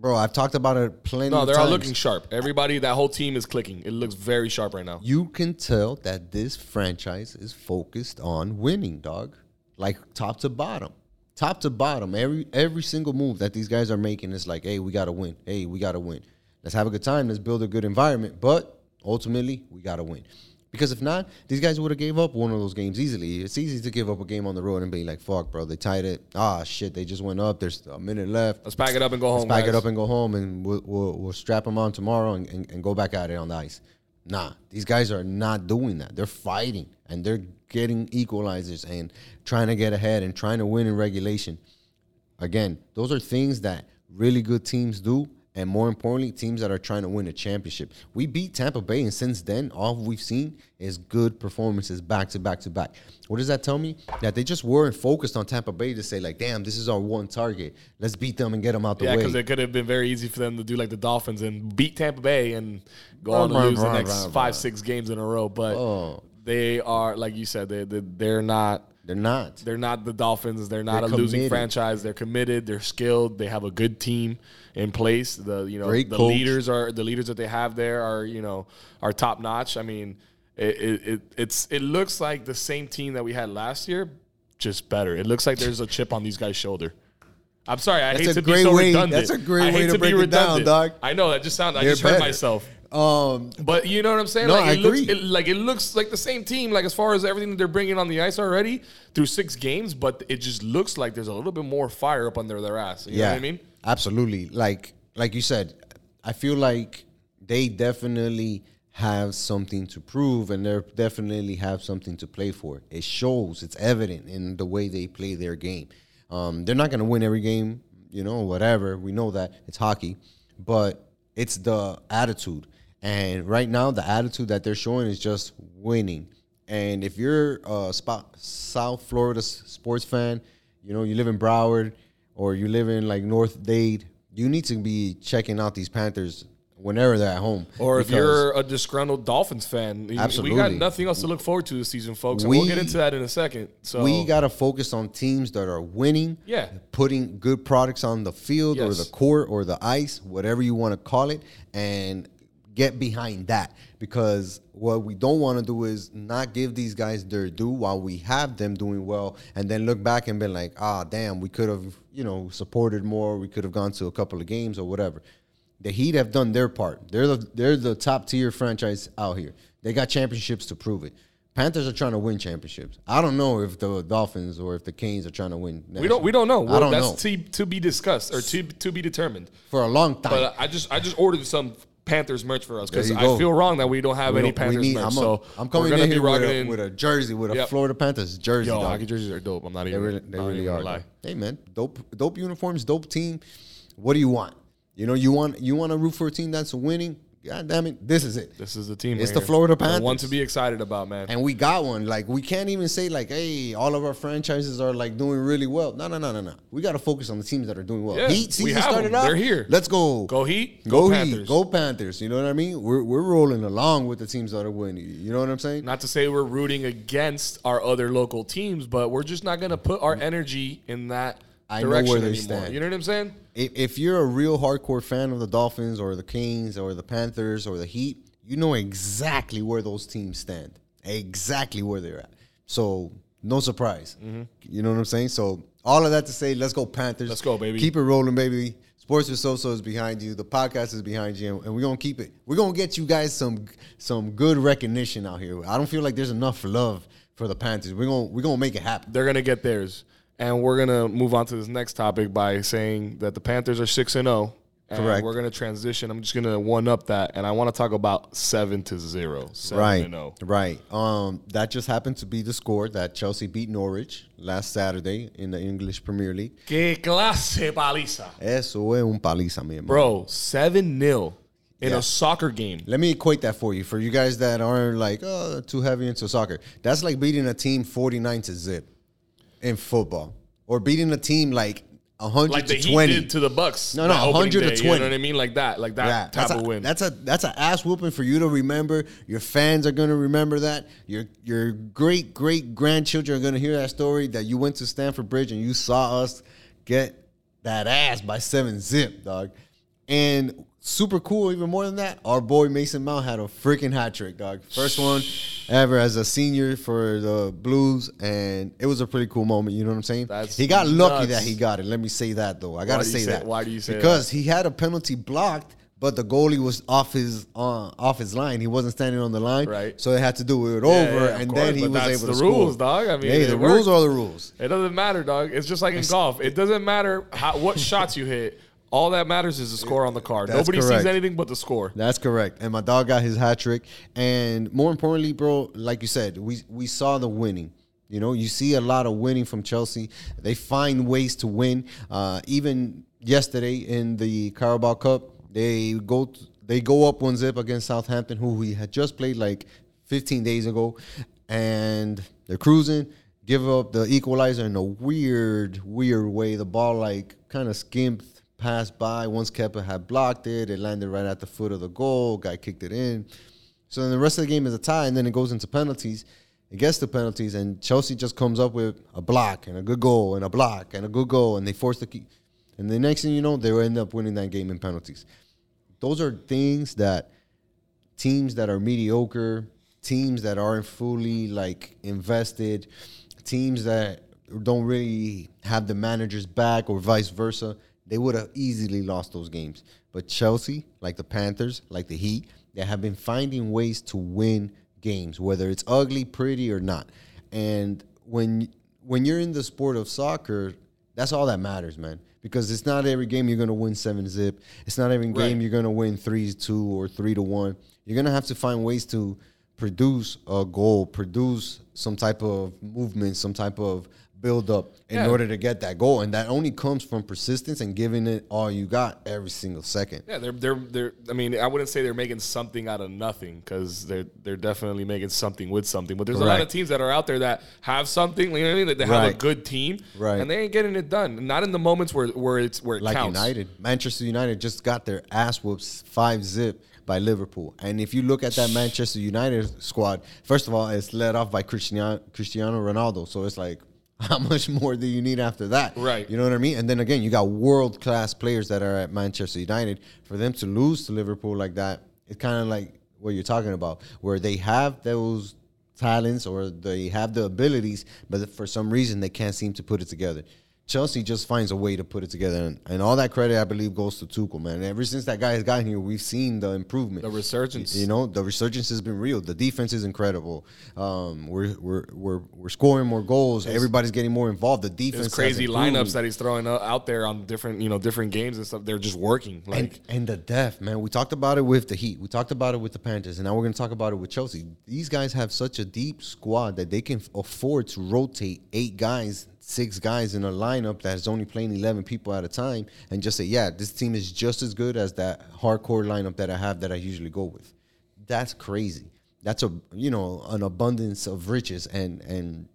[SPEAKER 1] Bro, I've talked about it plenty.
[SPEAKER 2] No, they're all
[SPEAKER 1] times.
[SPEAKER 2] looking sharp. Everybody, that whole team is clicking. It looks very sharp right now.
[SPEAKER 1] You can tell that this franchise is focused on winning, dog. Like top to bottom. Top to bottom. Every every single move that these guys are making is like, hey, we gotta win. Hey, we gotta win. Let's have a good time. Let's build a good environment. But ultimately, we gotta win. Because if not, these guys would have gave up one of those games easily. It's easy to give up a game on the road and be like, fuck, bro, they tied it. Ah, shit, they just went up. There's a minute left.
[SPEAKER 2] Let's pack it up and go home.
[SPEAKER 1] Let's pack it up and go home, and we'll, we'll, we'll strap them on tomorrow and, and, and go back at it on the ice. Nah, these guys are not doing that. They're fighting and they're getting equalizers and trying to get ahead and trying to win in regulation. Again, those are things that really good teams do, and more importantly, teams that are trying to win a championship. We beat Tampa Bay, and since then, all we've seen is good performances back to back to back. What does that tell me? That they just weren't focused on Tampa Bay to say like, "Damn, this is our one target. Let's beat them and get them out the
[SPEAKER 2] Yeah,
[SPEAKER 1] way."
[SPEAKER 2] Yeah, because it could have been very easy for them to do like the Dolphins and beat Tampa Bay and go on to lose the
[SPEAKER 1] rah,
[SPEAKER 2] next
[SPEAKER 1] rah,
[SPEAKER 2] five,
[SPEAKER 1] rah.
[SPEAKER 2] six games in a row. But
[SPEAKER 1] Oh.
[SPEAKER 2] they are, like you said, they, they they're not.
[SPEAKER 1] They're not.
[SPEAKER 2] They're not the Dolphins. They're not
[SPEAKER 1] They're
[SPEAKER 2] a losing franchise. They're committed. They're skilled. They have a good team in place. The you know
[SPEAKER 1] Great
[SPEAKER 2] the
[SPEAKER 1] coach.
[SPEAKER 2] leaders are the leaders that they have there are you know are top notch. I mean, it, it, it it's it looks like the same team that we had last year, just better. It looks like there's a chip on these guys' shoulder. I'm sorry. I
[SPEAKER 1] That's
[SPEAKER 2] hate to be so
[SPEAKER 1] way-
[SPEAKER 2] redundant.
[SPEAKER 1] that's a great
[SPEAKER 2] I hate
[SPEAKER 1] way to
[SPEAKER 2] to
[SPEAKER 1] break
[SPEAKER 2] be
[SPEAKER 1] it down,
[SPEAKER 2] redundant.
[SPEAKER 1] dog.
[SPEAKER 2] I know that just sounded. I just
[SPEAKER 1] better.
[SPEAKER 2] myself.
[SPEAKER 1] Um,
[SPEAKER 2] But you know what I'm saying?
[SPEAKER 1] No,
[SPEAKER 2] like
[SPEAKER 1] I
[SPEAKER 2] it looks
[SPEAKER 1] agree.
[SPEAKER 2] it, like it looks like the same team, like as far as everything that they're bringing on the ice already through six games, but it just looks like there's a little bit more fire up under their ass. You know what I mean?
[SPEAKER 1] Absolutely. Like like you said, I feel like they definitely have something to prove and they definitely have something to play for. It shows, it's evident in the way they play their game. Um, they're not going to win every game, you know, whatever. We know that it's hockey, but it's the attitude. And right now, the attitude that they're showing is just winning. And if you're a spot, South Florida sports fan, you know, you live in Broward or you live in like North Dade, you need to be checking out these Panthers whenever they're at home.
[SPEAKER 2] Or if you're a disgruntled Dolphins fan, we- we got nothing else to look forward to this season, folks. And we'll get into that in a second. So
[SPEAKER 1] we got to focus on teams that are winning,
[SPEAKER 2] Yeah.
[SPEAKER 1] putting good products on the field or the court or the ice, whatever you want to call it, and get behind that. Because what we don't want to do is not give these guys their due while we have them doing well, and then look back and be like, ah, damn, we could have, you know, supported more. We could have gone to a couple of games or whatever. The Heat have done their part. They're the they're the top tier franchise out here. They got championships to prove it. Panthers are trying to win championships. I don't know if the Dolphins or if the Canes are trying to win.
[SPEAKER 2] we don't we don't know.
[SPEAKER 1] I don't
[SPEAKER 2] That's
[SPEAKER 1] know.
[SPEAKER 2] To, to be discussed or to to be determined.
[SPEAKER 1] For a long time.
[SPEAKER 2] But I just I just ordered some Panthers merch for us because I feel wrong that we don't have
[SPEAKER 1] We
[SPEAKER 2] any
[SPEAKER 1] don't-
[SPEAKER 2] Panthers
[SPEAKER 1] need-
[SPEAKER 2] merch.
[SPEAKER 1] I'm, a-
[SPEAKER 2] so
[SPEAKER 1] I'm coming in here with a, with a jersey, with a
[SPEAKER 2] Yep.
[SPEAKER 1] Florida Panthers jersey.
[SPEAKER 2] Yo,
[SPEAKER 1] dog.
[SPEAKER 2] hockey jerseys are dope. I'm not
[SPEAKER 1] They
[SPEAKER 2] even.
[SPEAKER 1] really, they really
[SPEAKER 2] even
[SPEAKER 1] are.
[SPEAKER 2] lie.
[SPEAKER 1] Hey man, dope, dope uniforms, dope team. What do you want? You know, you want you want to root for a team that's winning. God damn it, this is it.
[SPEAKER 2] This is the team.
[SPEAKER 1] It's
[SPEAKER 2] right
[SPEAKER 1] the
[SPEAKER 2] here.
[SPEAKER 1] Florida
[SPEAKER 2] Panthers. One to be excited about, man.
[SPEAKER 1] And we got one. Like we can't even say like, hey, all of our franchises are like doing really well. No, no, no, no, no. We got to focus on the teams that are doing well.
[SPEAKER 2] Yeah,
[SPEAKER 1] Heat
[SPEAKER 2] we
[SPEAKER 1] season
[SPEAKER 2] have
[SPEAKER 1] started out.
[SPEAKER 2] They're here.
[SPEAKER 1] Let's go.
[SPEAKER 2] Go Heat.
[SPEAKER 1] Go, Heat.
[SPEAKER 2] Panthers.
[SPEAKER 1] Go Panthers. You know what I mean? We're we're rolling along with the teams that are winning. You know what I'm saying?
[SPEAKER 2] Not to say we're rooting against our other local teams, but we're just not going to put our energy in that
[SPEAKER 1] I know
[SPEAKER 2] direction
[SPEAKER 1] where they
[SPEAKER 2] anymore.
[SPEAKER 1] stand.
[SPEAKER 2] You know what I'm saying?
[SPEAKER 1] If, if you're a real hardcore fan of the Dolphins or the Kings or the Panthers or the Heat, you know exactly where those teams stand, exactly where they're at. So no surprise. Mm-hmm. You know what I'm saying? So all of that to say, let's go Panthers.
[SPEAKER 2] Let's go, baby.
[SPEAKER 1] Keep it rolling, baby. Sports with Soso is behind you. The podcast is behind you, and we're gonna keep it. We're gonna get you guys some some good recognition out here. I don't feel like there's enough love for the Panthers. We're gonna we're gonna make it happen.
[SPEAKER 2] They're going to get theirs. And we're going to move on to this next topic by saying that the Panthers are 6 and 0.
[SPEAKER 1] Correct.
[SPEAKER 2] We're going to transition. I'm just going to one up that and I want to talk about 7 to 0. 7
[SPEAKER 1] Right,
[SPEAKER 2] and oh. 0.
[SPEAKER 1] right. Um, that just happened to be the score that Chelsea beat Norwich last Saturday in the English Premier League.
[SPEAKER 2] Que clase paliza.
[SPEAKER 1] Eso es un paliza, mi hermano.
[SPEAKER 2] Bro, 7 0 in
[SPEAKER 1] Yeah.
[SPEAKER 2] a soccer game.
[SPEAKER 1] Let me equate that for you. For you guys that aren't like oh, too heavy into soccer, that's like beating a team forty nine to zip in football, or beating a team like hundred
[SPEAKER 2] Like the
[SPEAKER 1] to
[SPEAKER 2] Heat
[SPEAKER 1] twenty.
[SPEAKER 2] did to the Bucks.
[SPEAKER 1] No, no,
[SPEAKER 2] that opening
[SPEAKER 1] 100 to
[SPEAKER 2] day, You know what I mean? Like that. Like that
[SPEAKER 1] Yeah,
[SPEAKER 2] type
[SPEAKER 1] that's
[SPEAKER 2] of
[SPEAKER 1] a,
[SPEAKER 2] win.
[SPEAKER 1] That's a that's an ass whooping for you to remember. Your fans are gonna remember that. Your your great great grandchildren are gonna hear that story that you went to Stamford Bridge and you saw us get that ass by seven zip, dog. And super cool, even more than that, our boy Mason Mount had a freaking hat trick, dog. First one ever as a senior for the Blues, and it was a pretty cool moment. You know what I'm saying?
[SPEAKER 2] That's
[SPEAKER 1] he got lucky
[SPEAKER 2] nuts.
[SPEAKER 1] that he got it. Let me say that though. I gotta say
[SPEAKER 2] say-
[SPEAKER 1] that.
[SPEAKER 2] why do you say that?
[SPEAKER 1] because he had a penalty blocked, but the goalie was off his uh, off his line. He wasn't standing on the line,
[SPEAKER 2] Right.
[SPEAKER 1] So they had to do it over,
[SPEAKER 2] yeah,
[SPEAKER 1] and
[SPEAKER 2] course,
[SPEAKER 1] then he was able
[SPEAKER 2] the
[SPEAKER 1] to score.
[SPEAKER 2] rules, dog. I mean,
[SPEAKER 1] hey, the
[SPEAKER 2] worked.
[SPEAKER 1] rules are the rules.
[SPEAKER 2] It doesn't matter, dog. It's just like in golf. It doesn't matter how, what shots you hit. All that matters is the score on the card.
[SPEAKER 1] That's
[SPEAKER 2] Nobody
[SPEAKER 1] correct.
[SPEAKER 2] sees anything but the score.
[SPEAKER 1] That's correct. And my dog got his hat trick. And more importantly, bro, like you said, we we saw the winning. You know, you see a lot of winning from Chelsea. They find ways to win. Uh, even yesterday in the Carabao Cup, they go they go up one zip against Southampton, who we had just played like 15 days ago, and they're cruising. Give up the equalizer in a weird, weird way. The ball like kind of skimmed passed by. Once Kepa had blocked it, it landed right at the foot of the goal. Guy kicked it in. So then the rest of the game is a tie, and then it goes into penalties. It gets to penalties, and Chelsea just comes up with a block and a good goal and a block and a good goal, and they force the key. And the next thing you know, they end up winning that game in penalties. Those are things that teams that are mediocre, teams that aren't fully like invested, teams that don't really have the manager's back or vice versa, they would have easily lost those games. But Chelsea, like the Panthers, like the Heat, they have been finding ways to win games, whether it's ugly, pretty, or not. And when when you're in the sport of soccer, that's all that matters, man. Because it's not every game you're gonna win seven zip. It's not every game you're gonna win three two or three to one. You're gonna have to find ways to produce a goal, produce some type of movement, some type of build up in
[SPEAKER 2] Yeah.
[SPEAKER 1] order to get that goal. And that only comes from persistence and giving it all you got every single second.
[SPEAKER 2] Yeah, they're they're they're. I mean, I wouldn't say they're making something out of nothing because they're they're definitely making something with something. But there's a lot of teams that are out there that have something. You know what I mean? That they have a good team,
[SPEAKER 1] Right.
[SPEAKER 2] And they ain't getting it done. Not in the moments where where it's where it
[SPEAKER 1] like
[SPEAKER 2] counts.
[SPEAKER 1] United. Manchester United just got their ass whoops five zip by Liverpool. And if you look at that Manchester United squad, first of all, it's led off by Cristiano, Cristiano Ronaldo. So it's like, *laughs* how much more do you need after that?
[SPEAKER 2] Right.
[SPEAKER 1] You know what I mean? And then again, you got world class players that are at Manchester United. For them to lose to Liverpool like that, it's kind of like what you're talking about, where they have those talents or they have the abilities, but for some reason they can't seem to put it together. Chelsea just finds a way to put it together, and, and all that credit I believe goes to Tuchel, man. Ever since that guy has gotten here, we've seen the improvement,
[SPEAKER 2] The resurgence.
[SPEAKER 1] You know, the resurgence has been real. The defense is incredible. Um, we're we're we're we're scoring more goals. Everybody's getting more involved. The defense,
[SPEAKER 2] crazy lineups that he's throwing out out there on different you know different games and stuff. They're just working. Like
[SPEAKER 1] and, and the depth, man. We talked about it with the Heat. We talked about it with the Panthers, and now we're going to talk about it with Chelsea. These guys have such a deep squad that they can afford to rotate eight guys, six guys in a lineup that's only playing eleven people at a time, and just say, "Yeah, this team is just as good as that hardcore lineup that I have that I usually go with." That's crazy. That's a you know an abundance of riches, and and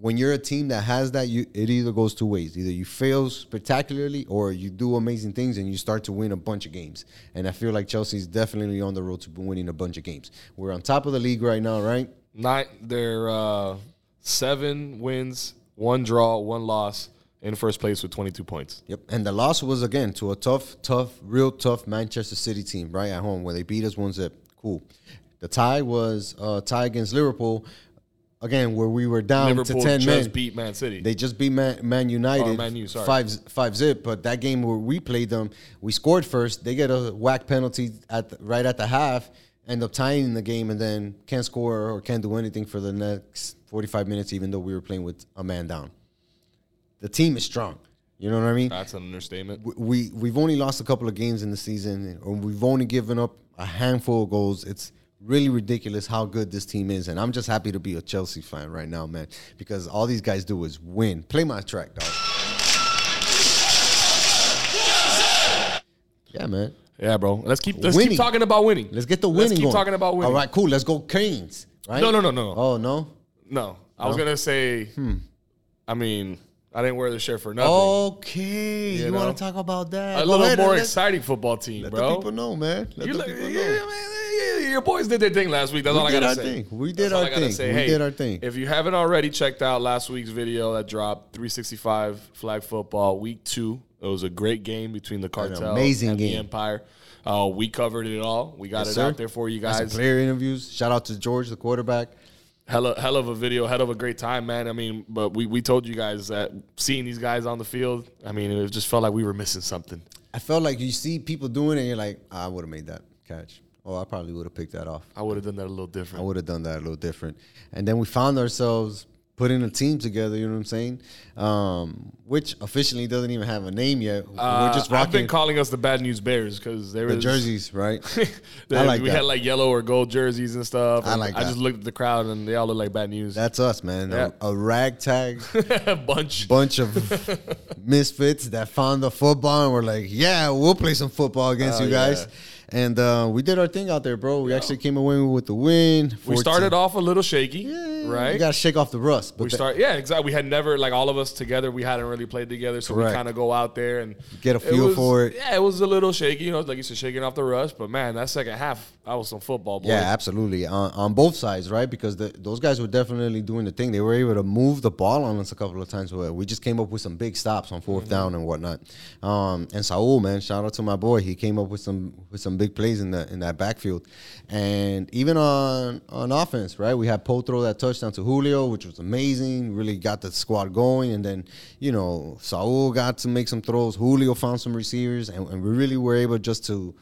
[SPEAKER 1] when you're a team that has that, you it either goes two ways. Either you fail spectacularly or you do amazing things and you start to win a bunch of games. And I feel like Chelsea's definitely on the road to winning a bunch of games. We're on top of the league right now, right?
[SPEAKER 2] nine, they're uh, seven wins, one draw, one loss in first place with 22 points.
[SPEAKER 1] Yep. And the loss was again to a tough, tough, real tough Manchester City team right at home where they beat us one zip. Cool. The tie was uh, tie against Liverpool. Again, where we were down
[SPEAKER 2] Liverpool
[SPEAKER 1] to ten
[SPEAKER 2] just
[SPEAKER 1] men.
[SPEAKER 2] beat Man City.
[SPEAKER 1] They just beat Man, Man United
[SPEAKER 2] Oh, Man U, sorry.
[SPEAKER 1] five five zip. But that game where we played them, we scored first. They get a whack penalty at the, right at the half, end up tying the game, and then can't score or can't do anything for the next forty five minutes, even though we were playing with a man down. The team is strong. You know what I mean?
[SPEAKER 2] That's an understatement.
[SPEAKER 1] we- we we've only lost a couple of games in the season, or we've only given up a handful of goals. It's really ridiculous how good this team is, and I'm just happy to be a Chelsea fan right now, man, because all these guys do is win. Play my track, dog. Yeah, man.
[SPEAKER 2] Yeah, bro. Let's keep let's
[SPEAKER 1] Winning.
[SPEAKER 2] keep talking about winning.
[SPEAKER 1] Let's get the winning
[SPEAKER 2] Let's keep
[SPEAKER 1] going.
[SPEAKER 2] talking about winning.
[SPEAKER 1] All right, cool. Let's go Canes. Right?
[SPEAKER 2] No, no, no, no, no.
[SPEAKER 1] Oh no.
[SPEAKER 2] No, I was gonna say.
[SPEAKER 1] Hmm.
[SPEAKER 2] I mean, I didn't wear the shirt for nothing.
[SPEAKER 1] Okay, you,
[SPEAKER 2] know?
[SPEAKER 1] want to talk about that?
[SPEAKER 2] a
[SPEAKER 1] Go
[SPEAKER 2] little
[SPEAKER 1] ahead,
[SPEAKER 2] more exciting football team,
[SPEAKER 1] Let
[SPEAKER 2] bro.
[SPEAKER 1] the people know, man. Let
[SPEAKER 2] You
[SPEAKER 1] the people
[SPEAKER 2] yeah,
[SPEAKER 1] know.
[SPEAKER 2] man, yeah, your boys did their thing last week. That's all I gotta say.
[SPEAKER 1] thing. We did
[SPEAKER 2] That's
[SPEAKER 1] our thing.
[SPEAKER 2] say.
[SPEAKER 1] We
[SPEAKER 2] Hey,
[SPEAKER 1] did our thing.
[SPEAKER 2] If you haven't already checked out last week's video that dropped, 365 flag football week two. It was a great game between the cartel
[SPEAKER 1] amazing
[SPEAKER 2] and the
[SPEAKER 1] game.
[SPEAKER 2] Empire. Uh, we covered it all. We got
[SPEAKER 1] Yes,
[SPEAKER 2] it
[SPEAKER 1] sir.
[SPEAKER 2] out there for you guys.
[SPEAKER 1] player interviews. Shout out to George, the quarterback.
[SPEAKER 2] hell of, hell of a video, hell of a great time, man. I mean, but we, we told you guys that seeing these guys on the field, I mean, it just felt like we were missing something.
[SPEAKER 1] I felt like you see people doing it, and you're like, I would have made that catch. Oh, I probably would have picked that off.
[SPEAKER 2] I would have done that a little different.
[SPEAKER 1] I would have done that a little different. And then we found ourselves putting a team together. You know what I'm saying? Um, which officially doesn't even have a name yet.
[SPEAKER 2] Uh,
[SPEAKER 1] We're just
[SPEAKER 2] I've been calling us the Bad News Bears because there
[SPEAKER 1] the jerseys, right? *laughs* I like
[SPEAKER 2] we
[SPEAKER 1] that.
[SPEAKER 2] had like yellow or gold jerseys and stuff.
[SPEAKER 1] I
[SPEAKER 2] and
[SPEAKER 1] like
[SPEAKER 2] I
[SPEAKER 1] that.
[SPEAKER 2] just looked at the crowd and they all look like bad news.
[SPEAKER 1] That's us, man.
[SPEAKER 2] Yeah.
[SPEAKER 1] A, a ragtag *laughs*
[SPEAKER 2] bunch.
[SPEAKER 1] bunch of *laughs* misfits that found the football and were like, "Yeah, we'll play some football against
[SPEAKER 2] Oh,
[SPEAKER 1] you guys." And uh, we did our thing out there, bro. We actually came away with the win.
[SPEAKER 2] We started off a little shaky,
[SPEAKER 1] Yeah,
[SPEAKER 2] right?
[SPEAKER 1] You got to shake off the rust. But
[SPEAKER 2] we start, yeah, exactly. We had never like all of us together. We hadn't really played together, so we kind of go out there and
[SPEAKER 1] Get a
[SPEAKER 2] it
[SPEAKER 1] feel
[SPEAKER 2] was-
[SPEAKER 1] for it.
[SPEAKER 2] Yeah, it was a little shaky, you know, it's like you said, shaking off the rust. But man, that second half, I was some football. Boy.
[SPEAKER 1] Yeah, absolutely. On, on both sides, right? Because the, those guys were definitely doing the thing. They were able to move the ball on us a couple of times. Where we just came up with some big stops on 4th down and whatnot. Um, and Saul, man, shout out to my boy. He came up with some with some big plays in the in that backfield. And even on on offense, right? We had Potro that touchdown to Julio, which was amazing. Really got the squad going. And then, you know, Saul got to make some throws. Julio found some receivers, and, and we really were able just to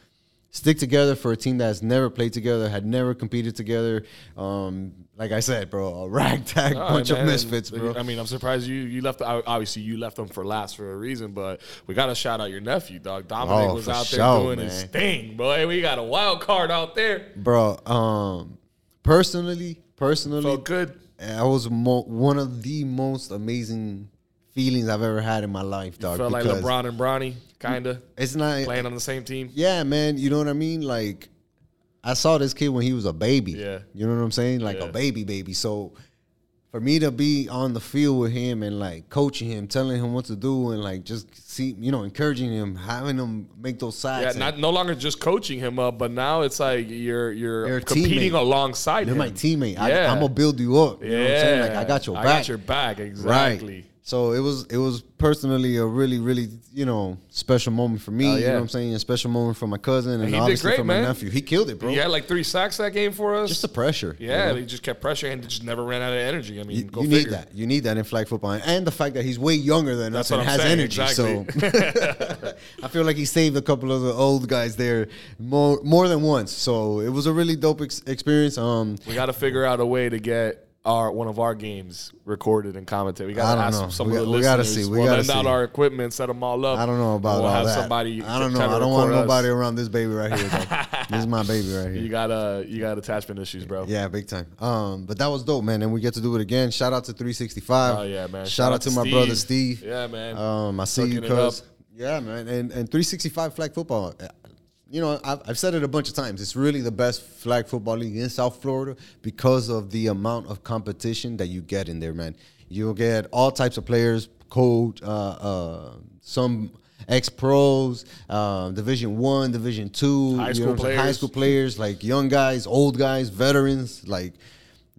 [SPEAKER 1] stick together for a team that's never played together, had never competed together. Um, like I said, bro, a *laughs* ragtag
[SPEAKER 2] All
[SPEAKER 1] bunch
[SPEAKER 2] right,
[SPEAKER 1] of misfits, bro.
[SPEAKER 2] I mean, I'm surprised you you left. Obviously, you left them for last for a reason, but we got to shout out your nephew, dog. Dominic
[SPEAKER 1] Oh,
[SPEAKER 2] was out there
[SPEAKER 1] sure,
[SPEAKER 2] doing his thing, boy. We got a wild card out there.
[SPEAKER 1] bro. Um, personally, personally,
[SPEAKER 2] Felt good.
[SPEAKER 1] that was mo- one of the most amazing feelings I've ever had in my life, dog.
[SPEAKER 2] Felt like LeBron and Bronny, kind of
[SPEAKER 1] It's not
[SPEAKER 2] playing on the same team.
[SPEAKER 1] Yeah, man. You know what I mean? Like, I saw this kid when he was a baby.
[SPEAKER 2] Yeah.
[SPEAKER 1] You know what I'm saying? Like
[SPEAKER 2] Yeah.
[SPEAKER 1] a baby, baby. So for me to be on the field with him and like coaching him, telling him what to do, and like just see, you know, encouraging him, having him make those
[SPEAKER 2] Yeah,
[SPEAKER 1] sacks. and
[SPEAKER 2] not no longer just coaching him up, but now it's like you're you're,
[SPEAKER 1] You're
[SPEAKER 2] competing
[SPEAKER 1] teammate.
[SPEAKER 2] alongside
[SPEAKER 1] you're
[SPEAKER 2] him.
[SPEAKER 1] my teammate. I,
[SPEAKER 2] Yeah.
[SPEAKER 1] I'm gonna build you up. You
[SPEAKER 2] yeah,
[SPEAKER 1] know what I'm saying? Like I got your
[SPEAKER 2] I
[SPEAKER 1] back.
[SPEAKER 2] got your back. Exactly.
[SPEAKER 1] Right. So it was it was personally a really really you know special moment for me.
[SPEAKER 2] Oh,
[SPEAKER 1] You know what I'm saying? A special moment for my cousin and,
[SPEAKER 2] did
[SPEAKER 1] obviously
[SPEAKER 2] great,
[SPEAKER 1] for my
[SPEAKER 2] man.
[SPEAKER 1] nephew. He killed it, bro.
[SPEAKER 2] He had like three sacks that game for us.
[SPEAKER 1] Just the pressure. you
[SPEAKER 2] yeah,
[SPEAKER 1] know?
[SPEAKER 2] he just kept pressuring and just never ran out of energy. I mean,
[SPEAKER 1] You,
[SPEAKER 2] go
[SPEAKER 1] you
[SPEAKER 2] figure.
[SPEAKER 1] need that. You need that in flag football, and the fact that he's way younger than
[SPEAKER 2] That's
[SPEAKER 1] us and has
[SPEAKER 2] saying,
[SPEAKER 1] energy.
[SPEAKER 2] exactly.
[SPEAKER 1] So *laughs* I feel like he saved a couple of the old guys there more more than once. So it was a really dope ex- experience. Um,
[SPEAKER 2] We got to figure out a way to get our one of our games recorded and commented. We got to
[SPEAKER 1] don't
[SPEAKER 2] ask
[SPEAKER 1] know.
[SPEAKER 2] some
[SPEAKER 1] We
[SPEAKER 2] of the
[SPEAKER 1] got- we
[SPEAKER 2] listeners.
[SPEAKER 1] gotta see. We
[SPEAKER 2] we'll
[SPEAKER 1] gotta
[SPEAKER 2] lend out our equipment, set them all up.
[SPEAKER 1] I don't know about
[SPEAKER 2] we'll
[SPEAKER 1] all
[SPEAKER 2] have
[SPEAKER 1] that.
[SPEAKER 2] somebody.
[SPEAKER 1] I don't know. I don't want
[SPEAKER 2] us.
[SPEAKER 1] nobody around this baby right here. *laughs* this is my baby right here.
[SPEAKER 2] You got uh, you got attachment issues, bro.
[SPEAKER 1] Yeah, big time. Um, but that was dope, man. And we get to do it again. Shout out to 365.
[SPEAKER 2] Oh yeah, man.
[SPEAKER 1] Shout, out, to, my brother Steve.
[SPEAKER 2] Yeah, man.
[SPEAKER 1] Um, I see you,
[SPEAKER 2] Hooking it up.
[SPEAKER 1] cuz. Yeah, man. And and 365 flag football. You know, I've, I've said it a bunch of times. It's really the best flag football league in South Florida because of the amount of competition that you get in there, man. You'll get all types of players, coach, uh, uh, some ex pros, uh, Division One, Division Two,
[SPEAKER 2] High
[SPEAKER 1] you know what high school players, like young guys, old guys, veterans, like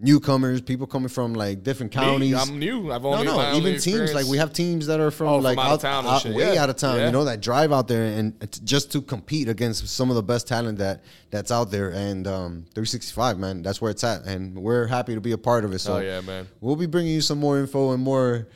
[SPEAKER 1] newcomers, people coming from like different
[SPEAKER 2] Me,
[SPEAKER 1] counties.
[SPEAKER 2] I'm new. I've
[SPEAKER 1] No,
[SPEAKER 2] only
[SPEAKER 1] no,
[SPEAKER 2] only
[SPEAKER 1] even teams like we have teams that are from
[SPEAKER 2] Oh, from
[SPEAKER 1] like
[SPEAKER 2] out of town and shit,
[SPEAKER 1] way
[SPEAKER 2] yeah.
[SPEAKER 1] out of town.
[SPEAKER 2] Yeah.
[SPEAKER 1] You know that drive out there and t- just to compete against some of the best talent that that's out there. And um, 365, man, that's where it's at, and we're happy to be a part of it. So
[SPEAKER 2] Oh yeah, man.
[SPEAKER 1] we'll be bringing you some more info and more.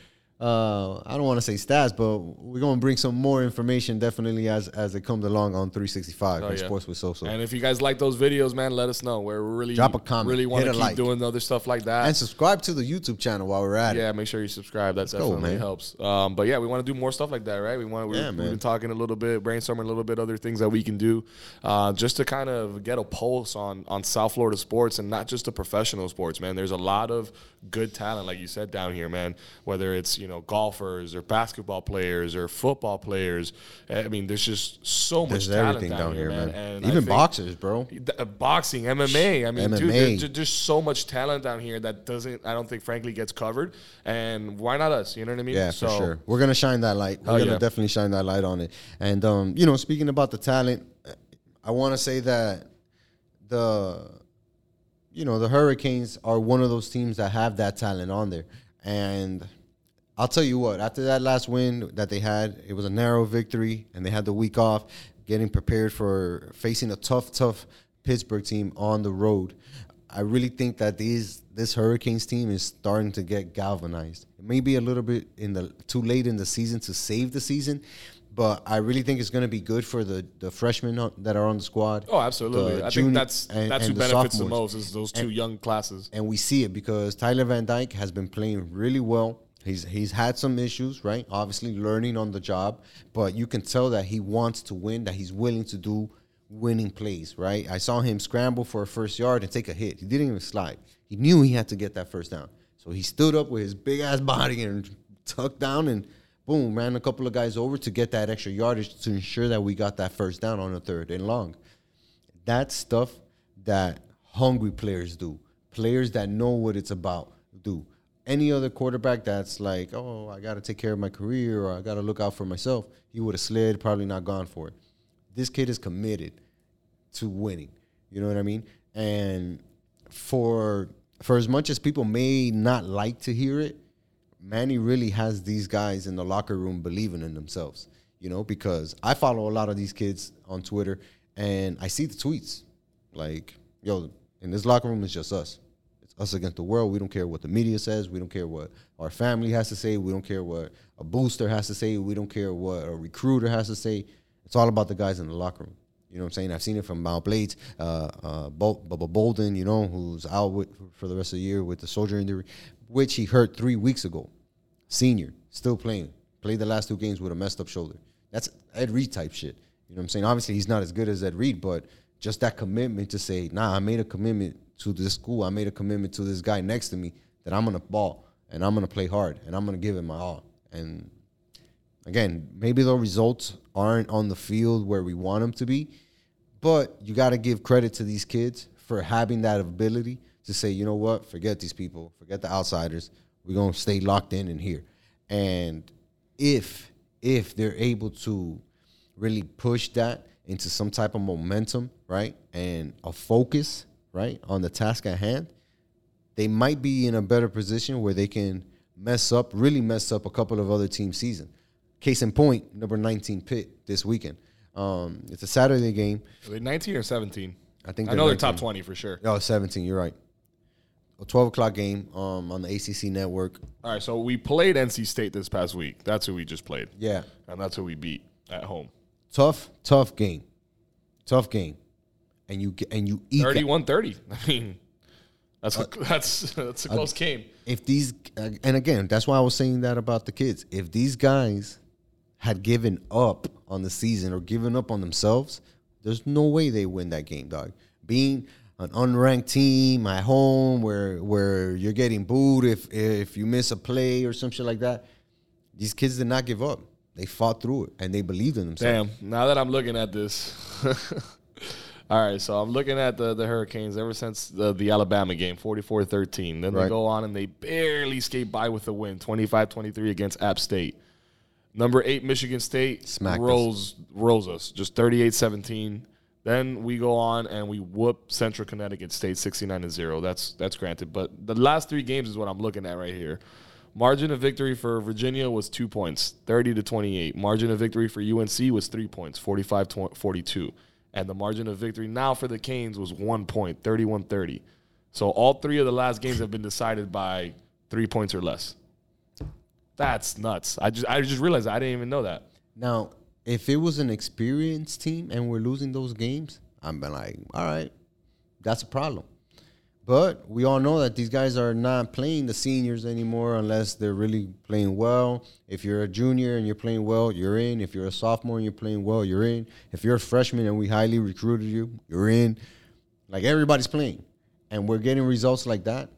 [SPEAKER 1] Uh, I don't want to say stats, but we're gonna bring some more information definitely as as it comes along on 365
[SPEAKER 2] Oh,
[SPEAKER 1] and
[SPEAKER 2] yeah.
[SPEAKER 1] Sports with Soso.
[SPEAKER 2] And if you guys like those videos, man, let us know. We're really
[SPEAKER 1] Drop a comment,
[SPEAKER 2] Really want to keep
[SPEAKER 1] like.
[SPEAKER 2] doing other stuff like that.
[SPEAKER 1] And subscribe to the YouTube channel while we're at it.
[SPEAKER 2] yeah, make sure you subscribe. That
[SPEAKER 1] go,
[SPEAKER 2] definitely
[SPEAKER 1] man.
[SPEAKER 2] helps. Um, but yeah, we want to do more stuff like that, right? We want. We,
[SPEAKER 1] Yeah,
[SPEAKER 2] we've been talking a little bit, brainstorming a little bit, other things that we can do, uh, just to kind of get a pulse on on South Florida sports and not just the professional sports, man. There's a lot of good talent, like you said down here, man. Whether it's you know golfers or basketball players or football players, I mean, there's just so much
[SPEAKER 1] There's
[SPEAKER 2] talent
[SPEAKER 1] everything
[SPEAKER 2] down, here, man. And
[SPEAKER 1] Even boxers, bro.
[SPEAKER 2] Uh, boxing, MMA. I mean, dude,
[SPEAKER 1] MMA.
[SPEAKER 2] there's just so much talent down here that doesn't, I don't think, frankly, gets covered. And why not us? You know what I mean?
[SPEAKER 1] Yeah,
[SPEAKER 2] so,
[SPEAKER 1] for sure. We're gonna shine that light. We're gonna
[SPEAKER 2] yeah.
[SPEAKER 1] definitely shine that light on it. And um, you know, speaking about the talent, I want to say that the, you know, the Hurricanes are one of those teams that have that talent on there. And I'll tell you what, after that last win that they had, it was a narrow victory, and they had the week off, getting prepared for facing a tough, tough Pittsburgh team on the road. I really think that these this Hurricanes team is starting to get galvanized. It may be a little bit in the too late in the season to save the season, but I really think it's going to be good for the the freshmen that are on the squad.
[SPEAKER 2] Oh, absolutely. I think that's
[SPEAKER 1] and-
[SPEAKER 2] that's
[SPEAKER 1] and
[SPEAKER 2] who
[SPEAKER 1] the
[SPEAKER 2] benefits the most is those two young classes.
[SPEAKER 1] and we see it because Tyler Van Dyke has been playing really well. He's he's had some issues, right? Obviously, learning on the job, but you can tell that he wants to win. That he's willing to do winning plays, right? I saw him scramble for a first yard and take a hit. He didn't even slide. He knew he had to get that first down, so he stood up with his big ass body and tucked down and boom, ran a couple of guys over to get that extra yardage to ensure that we got that first down on the third and long that's stuff that hungry players do. Players that know what it's about. Any other quarterback that's like, oh, I got to take care of my career or I got to look out for myself, he would have slid, probably not gone for it. This kid is committed to winning. You know what I mean? And for for as much as people may not like to hear it, Manny really has these guys in the locker room believing in themselves, you know, because I follow a lot of these kids on Twitter and I see the tweets like, yo, in this locker room, it's just us. Us against the world. We don't care what the media says. We don't care what our family has to say. We don't care what a booster has to say. We don't care what a recruiter has to say. It's all about the guys in the locker room. You know what I'm saying? I've seen it from Mount Blades, uh, uh, Bubba Bolden, you know, who's out with, for the rest of the year with the soldier injury, which he hurt three weeks ago. Senior, still playing. Played the last two games with a messed up shoulder. That's Ed Reed type shit. You know what I'm saying? Obviously, he's not as good as Ed Reed, but just that commitment to say, nah, I made a commitment to this school. I made a commitment to this guy next to me that I'm gonna ball and I'm gonna play hard and I'm gonna give it my all. And again, maybe the results aren't on the field where we want them to be, but you got to give credit to these kids for having that ability to say, you know what, forget these people, forget the outsiders. We're gonna stay locked in in here. And if if they're able to really push that into some type of momentum, right, and a focus, right, on the task at hand, they might be in a better position where they can mess up, really mess up a couple of other team season. Case in point, number 19 Pitt this weekend. Um, it's a Saturday game.
[SPEAKER 2] Are they 19 or 17?
[SPEAKER 1] I think
[SPEAKER 2] I know they're top 20 for sure.
[SPEAKER 1] Oh, 17, you're right. A 12 o'clock game um, on the ACC network.
[SPEAKER 2] All right, so we played NC State this past week. That's who we just played.
[SPEAKER 1] Yeah.
[SPEAKER 2] And that's who we beat at home.
[SPEAKER 1] Tough, tough game. Tough game. And you get- and you eat
[SPEAKER 2] 31 30. *laughs* I mean, that's a, *laughs* that's that's a close game.
[SPEAKER 1] if these uh, and again that's why i was saying that about the kids if these guys had given up on the season or given up on themselves there's no way they win that game dog being an unranked team at home where where you're getting booed if if you miss a play or some shit like that these kids did not give up they fought through it and they believed in themselves
[SPEAKER 2] Damn. Now that I'm looking at this. *laughs* All right, so I'm looking at the, the Hurricanes ever since the, the Alabama game, 44 13. Then they go on and they barely skate by with a win, 25 23 against App State. Number eight, Michigan State
[SPEAKER 1] Smacked us.
[SPEAKER 2] rolls, rolls us, just 38 17. Then we go on and we whoop Central Connecticut State 69 0. That's that's granted. But the last three games is what I'm looking at right here. Margin of victory for Virginia was two points, 30 to 28. Margin of victory for UNC was three points, 45 to 42. And the margin of victory now for the Canes was one point, 31 30. So all three of the last games have been decided by three points or less. That's nuts. I just I just realized I didn't even know that.
[SPEAKER 1] Now, if it was an experienced team and we're losing those games, I'm been like, all right, that's a problem. But we all know that these guys are not playing the seniors anymore unless they're really playing well. If you're a junior and you're playing well, you're in. If you're a sophomore and you're playing well, you're in. If you're a freshman and we highly recruited you, you're in. Like everybody's playing, and we're getting results like that.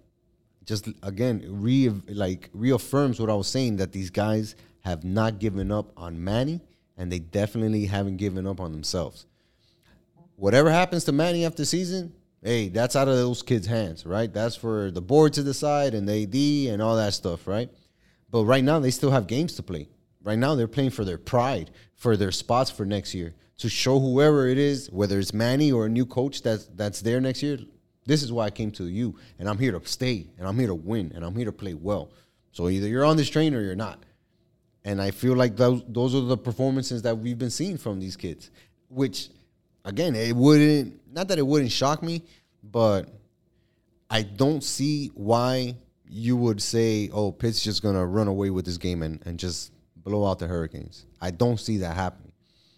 [SPEAKER 1] Just again, re like reaffirms what I was saying that these guys have not given up on Manny, and they definitely haven't given up on themselves whatever happens to Manny after the season, hey, that's out of those kids' hands, right? That's for the board to decide and the AD and all that stuff, right? But right now they still have games to play. Right now they're playing for their pride, for their spots for next year, to show whoever it is, whether it's Manny or a new coach that's that's there next year. This is why I came to you, and I'm here to stay, and I'm here to win, and I'm here to play well. So either you're on this train or you're not. And I feel like those those are the performances that we've been seeing from these kids, which again, it wouldn't not that it wouldn't shock me, but I don't see why you would say, "Oh, Pitt's just gonna run away with this game and, and just blow out the Hurricanes." I don't see that happening.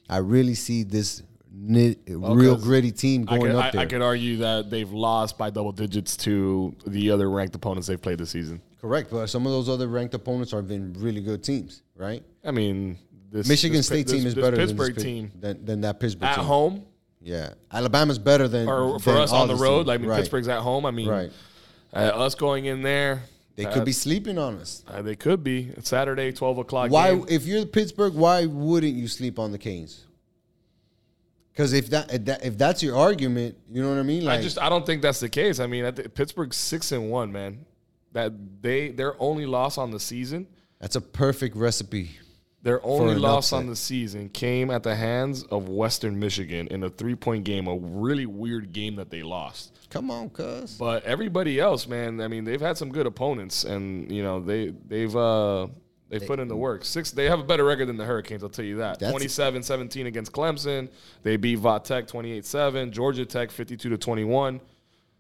[SPEAKER 1] I really see this nit, real gritty team
[SPEAKER 2] I
[SPEAKER 1] going
[SPEAKER 2] could,
[SPEAKER 1] up
[SPEAKER 2] I,
[SPEAKER 1] there.
[SPEAKER 2] I could argue that they've lost by double digits to the other ranked opponents they've played this season.
[SPEAKER 1] Correct, but some of those other ranked opponents have been really good teams, right?
[SPEAKER 2] I mean, this
[SPEAKER 1] Michigan
[SPEAKER 2] this,
[SPEAKER 1] State
[SPEAKER 2] this,
[SPEAKER 1] team is better
[SPEAKER 2] Pittsburgh
[SPEAKER 1] than this
[SPEAKER 2] team
[SPEAKER 1] than, than that Pittsburgh
[SPEAKER 2] at
[SPEAKER 1] team.
[SPEAKER 2] home,
[SPEAKER 1] Yeah, Alabama's better than
[SPEAKER 2] or for
[SPEAKER 1] than
[SPEAKER 2] us on the road.
[SPEAKER 1] teams.
[SPEAKER 2] Like I mean,
[SPEAKER 1] right.
[SPEAKER 2] Pittsburgh's at home. I mean,
[SPEAKER 1] Right.
[SPEAKER 2] uh, us going in there,
[SPEAKER 1] They
[SPEAKER 2] uh,
[SPEAKER 1] could be sleeping on us.
[SPEAKER 2] uh, they could be It's Saturday, twelve o'clock.
[SPEAKER 1] Why,
[SPEAKER 2] game.
[SPEAKER 1] if you're Pittsburgh, why wouldn't you sleep on the Canes? Because if that, if that if that's your argument, you know what I mean. Like,
[SPEAKER 2] I just I don't think that's the case. I mean, I think Pittsburgh's six and one, man. That they their only loss on the season,
[SPEAKER 1] that's a perfect recipe.
[SPEAKER 2] Their only loss
[SPEAKER 1] upset.
[SPEAKER 2] on the season came at the hands of Western Michigan in a three point game, a really weird game that they lost.
[SPEAKER 1] Come on, cuz.
[SPEAKER 2] But everybody else, man, I mean, they've had some good opponents, and you know they they've uh they've put in the work. Six, they have a better record than the Hurricanes. I'll tell you that.
[SPEAKER 1] That's-
[SPEAKER 2] 27-17 against Clemson. They beat Va Tech 28-7. Georgia Tech 52 to 21.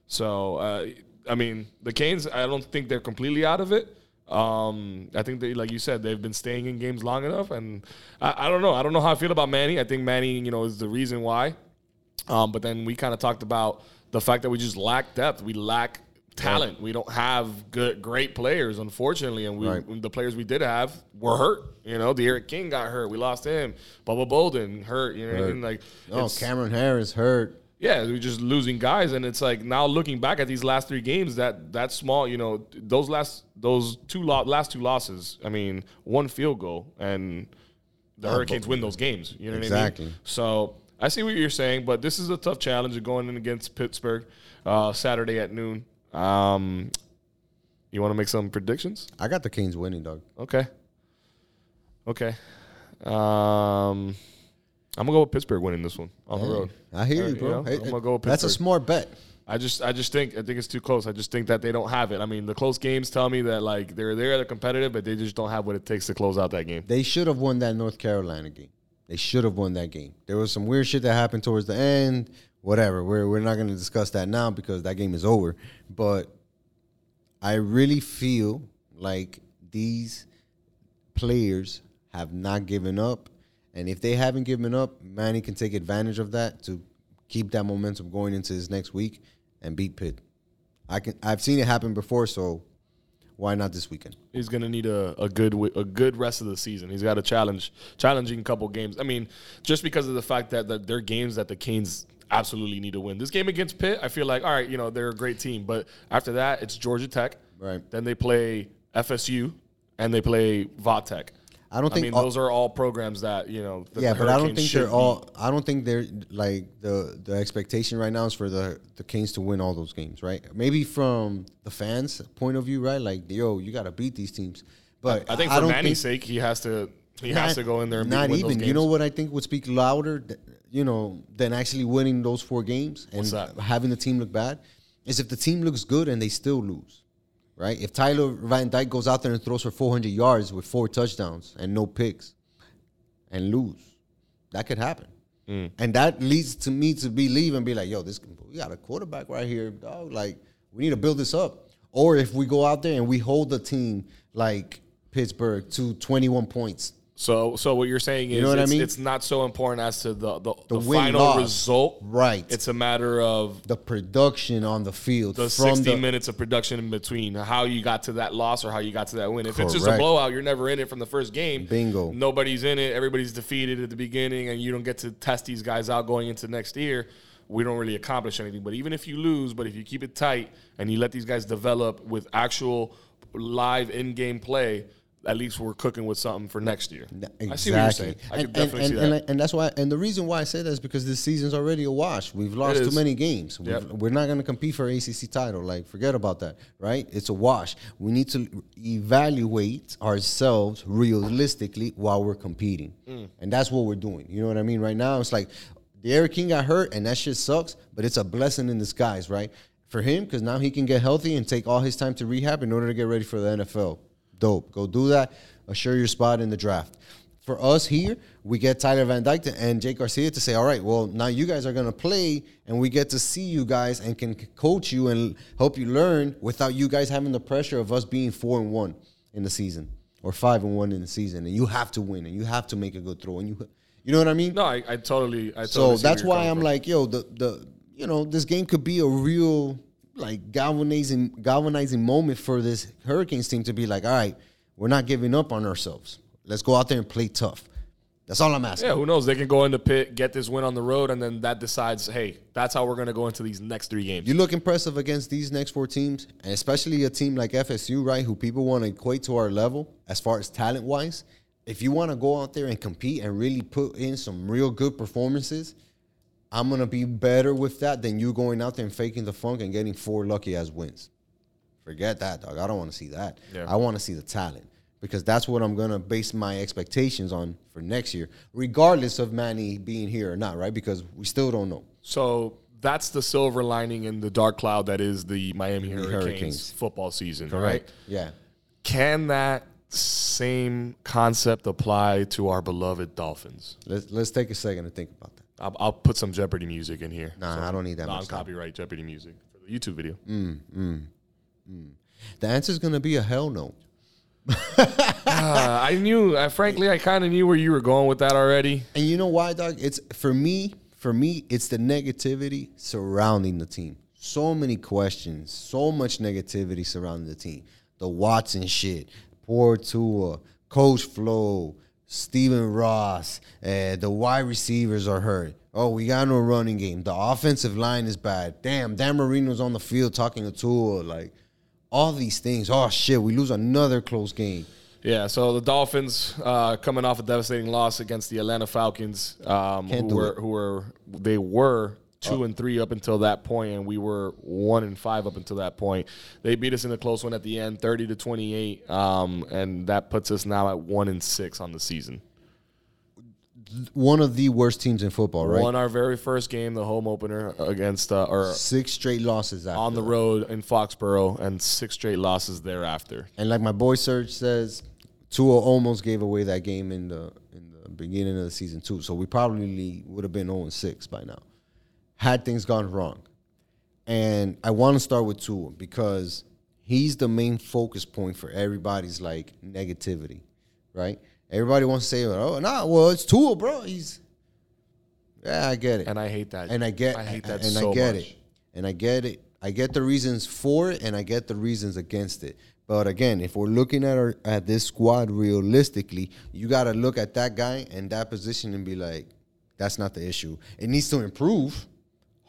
[SPEAKER 2] So uh, I mean, the Canes. I don't think they're completely out of it. Um, I think they, like you said, they've been staying in games long enough, and I, I don't know. I don't know how I feel about Manny. I think Manny, you know, is the reason why. Um, but then we kind of talked about the fact that we just lack depth. We lack talent. We don't have good, great players, unfortunately. And we,
[SPEAKER 1] Right.
[SPEAKER 2] the players we did have were hurt. You know, the Eric King got hurt. We lost him. Bubba Bolden hurt. You know what I
[SPEAKER 1] Hurt.
[SPEAKER 2] mean? Like,
[SPEAKER 1] Oh, Cameron Harris hurt.
[SPEAKER 2] Yeah, we're just losing guys, and it's like now looking back at these last three games, that that small, you know, those last those two lo- last two losses. I mean, one field goal, and the Hurricanes win those games. You know what I
[SPEAKER 1] Exactly.
[SPEAKER 2] mean? So I see what you're saying, but this is a tough challenge of going in against Pittsburgh uh, Saturday at noon. Um, you want to make some predictions?
[SPEAKER 1] I got the Canes winning, dog.
[SPEAKER 2] Okay. Okay. Um, I'm gonna go with Pittsburgh winning this one on the road.
[SPEAKER 1] I hear you, bro.
[SPEAKER 2] know,
[SPEAKER 1] Hey,
[SPEAKER 2] I'm gonna go with
[SPEAKER 1] That's a
[SPEAKER 2] Pittsburgh.
[SPEAKER 1] smart bet.
[SPEAKER 2] I just, I just think, I think it's too close. I just think that they don't have it. I mean, the close games tell me that like they're there, they're competitive, but they just don't have what it takes to close out that game.
[SPEAKER 1] They should have won that North Carolina game. They should have won that game. There was some weird shit that happened towards the end. Whatever. We're we're not going to discuss that now because that game is over. But I really feel like these players have not given up, and if they haven't given up, Manny can take advantage of that to keep that momentum going into his next week and beat Pitt. I can. I've seen it happen before, so why not this weekend?
[SPEAKER 2] He's gonna need a, a good a good rest of the season. He's got a challenge challenging couple games. I mean, just because of the fact that the, they're games that the Canes absolutely need to win. This game against Pitt, I feel like all right, you know they're a great team, but after that it's Georgia Tech.
[SPEAKER 1] Right.
[SPEAKER 2] Then they play FSU and they play Vatech.
[SPEAKER 1] I don't
[SPEAKER 2] I
[SPEAKER 1] think
[SPEAKER 2] mean,
[SPEAKER 1] all-
[SPEAKER 2] those are all programs that you know. that
[SPEAKER 1] yeah,
[SPEAKER 2] the
[SPEAKER 1] but I don't think they're all. I don't think they're like the the expectation right now is for the the Kings to win all those games, right? Maybe from the fans' point of view, right? Like, yo, you got to beat these teams. But
[SPEAKER 2] I think for
[SPEAKER 1] don't
[SPEAKER 2] Manny's sake, he has to he has to go in there and
[SPEAKER 1] not even. You know what I think would speak louder, th- you know, than actually winning those four games and having the team look bad is if the team looks good and they still lose, right? If Tyler Van Dyke goes out there and throws for 400 yards with four touchdowns and no picks and lose, that could happen.
[SPEAKER 2] Mm.
[SPEAKER 1] And that leads to me to believe and be like, yo, this we got a quarterback right here, dog. Like, we need to build this up. Or if we go out there and we hold the team like Pittsburgh to 21 points,
[SPEAKER 2] So, so what you're saying is, you
[SPEAKER 1] know what I
[SPEAKER 2] it's,
[SPEAKER 1] mean?
[SPEAKER 2] it's not so important as to the the, the,
[SPEAKER 1] win,
[SPEAKER 2] final
[SPEAKER 1] loss.
[SPEAKER 2] result.
[SPEAKER 1] Right.
[SPEAKER 2] It's a matter of
[SPEAKER 1] the production on the field
[SPEAKER 2] the
[SPEAKER 1] from
[SPEAKER 2] 60
[SPEAKER 1] the
[SPEAKER 2] minutes of production in between, how you got to that loss or how you got to that win. If it's just a blowout, you're never in it from the first game.
[SPEAKER 1] Bingo.
[SPEAKER 2] Nobody's in it. Everybody's defeated at the beginning, and you don't get to test these guys out going into next year. We don't really accomplish anything. But even if you lose, but if you keep it tight and you let these guys develop with actual live in-game play, at least we're cooking with something for next year.
[SPEAKER 1] Exactly.
[SPEAKER 2] I see what you're saying. I
[SPEAKER 1] and,
[SPEAKER 2] could definitely
[SPEAKER 1] and,
[SPEAKER 2] see that.
[SPEAKER 1] And, and that's why, and the reason why I say that is because this season's already a wash. We've lost too many games.
[SPEAKER 2] Yep.
[SPEAKER 1] We're not going to compete for ACC title. Like, forget about that, right? It's a wash. We need to evaluate ourselves realistically while we're competing,
[SPEAKER 2] Mm.
[SPEAKER 1] and that's what we're doing. You know what I mean? Right now, it's like the Eric King got hurt, and that shit sucks. But it's a blessing in disguise, right? For him, because now he can get healthy and take all his time to rehab in order to get ready for the NFL. Dope. Go do that. Assure your spot in the draft. For us here, we get Tyler Van Dyke to- and Jake Garcia to say, all right, well, now you guys are going to play, and we get to see you guys and can coach you and help you learn without you guys having the pressure of us being four and one in the season or five and one in the season. And you have to win and you have to make a good throw. And you, you know what I mean?
[SPEAKER 2] no, I, I totally. I totally
[SPEAKER 1] So that's why I'm
[SPEAKER 2] from.
[SPEAKER 1] like, yo, the the you know this game could be a real like galvanizing galvanizing moment for this Hurricanes team to be like, all right, we're not giving up on ourselves. Let's go out there and play tough. That's all I'm asking.
[SPEAKER 2] Yeah, who knows? They can go into pit, get this win on the road, and then that decides, hey, that's how we're going to go into these next three games.
[SPEAKER 1] You look impressive against these next four teams, and especially a team like FSU, right? Who people want to equate to our level as far as talent wise. If you want to go out there and compete and really put in some real good performances, I'm gonna be better with that than you going out there and faking the funk and getting four lucky as wins. Forget that, dog. I don't want to see that.
[SPEAKER 2] Yeah.
[SPEAKER 1] I want to see the talent because that's what I'm gonna base my expectations on for next year, regardless of Manny being here or not, right? Because we still don't know.
[SPEAKER 2] So that's the silver lining in the dark cloud that is the Miami Hurricanes,
[SPEAKER 1] Hurricanes.
[SPEAKER 2] football season, right?
[SPEAKER 1] Yeah.
[SPEAKER 2] Can that same concept apply to our beloved Dolphins?
[SPEAKER 1] Let's let's take a second to think about that.
[SPEAKER 2] I'll, I'll put some Jeopardy music in here.
[SPEAKER 1] Nah, I don't need that much.
[SPEAKER 2] Non-copyright Jeopardy music for the YouTube video.
[SPEAKER 1] Mm. The answer is gonna be a hell no.
[SPEAKER 2] Uh, I knew, uh, frankly, I kind of knew where you were going with that already.
[SPEAKER 1] And you know why, dog? It's for me. For me, it's the negativity surrounding the team. So many questions, so much negativity surrounding the team. The Watson shit, poor Tua, Coach Flo, Stephen Ross, uh, the wide receivers are hurt. Oh, we got no running game. The offensive line is bad. Damn, Dan Marino's on the field talking to Tua. Like all these things. Oh shit, we lose another close game.
[SPEAKER 2] Yeah, so the Dolphins uh, coming off a devastating loss against the Atlanta Falcons, um, who were
[SPEAKER 1] it.
[SPEAKER 2] who were they were two and three up until that point, and we were one and five up until that point. They beat us in a close one at the end, thirty to twenty eight, um, and that puts us now at one and six on the season.
[SPEAKER 1] One of the worst teams in football, right?
[SPEAKER 2] Won our very first game, the home opener against uh, or
[SPEAKER 1] Six straight losses after.
[SPEAKER 2] on the road in Foxborough, and six straight losses thereafter.
[SPEAKER 1] And like my boy Serge says, Tua almost gave away that game in the in the beginning of the season too. So we probably would have been 0 6 by now. Had things gone wrong. And I want to start with Tua because he's the main focus point for everybody's like negativity, right? Everybody wants to say, "Oh, nah, well, it's Tua, bro. He's yeah, I get it."
[SPEAKER 2] And I hate that.
[SPEAKER 1] and I get
[SPEAKER 2] I hate that
[SPEAKER 1] and
[SPEAKER 2] so
[SPEAKER 1] I get
[SPEAKER 2] much.
[SPEAKER 1] it. And I get it. I get the reasons for it and I get the reasons against it. But again, if we're looking at our at this squad realistically, you got to look at that guy and that position and be like, that's not the issue. It needs to improve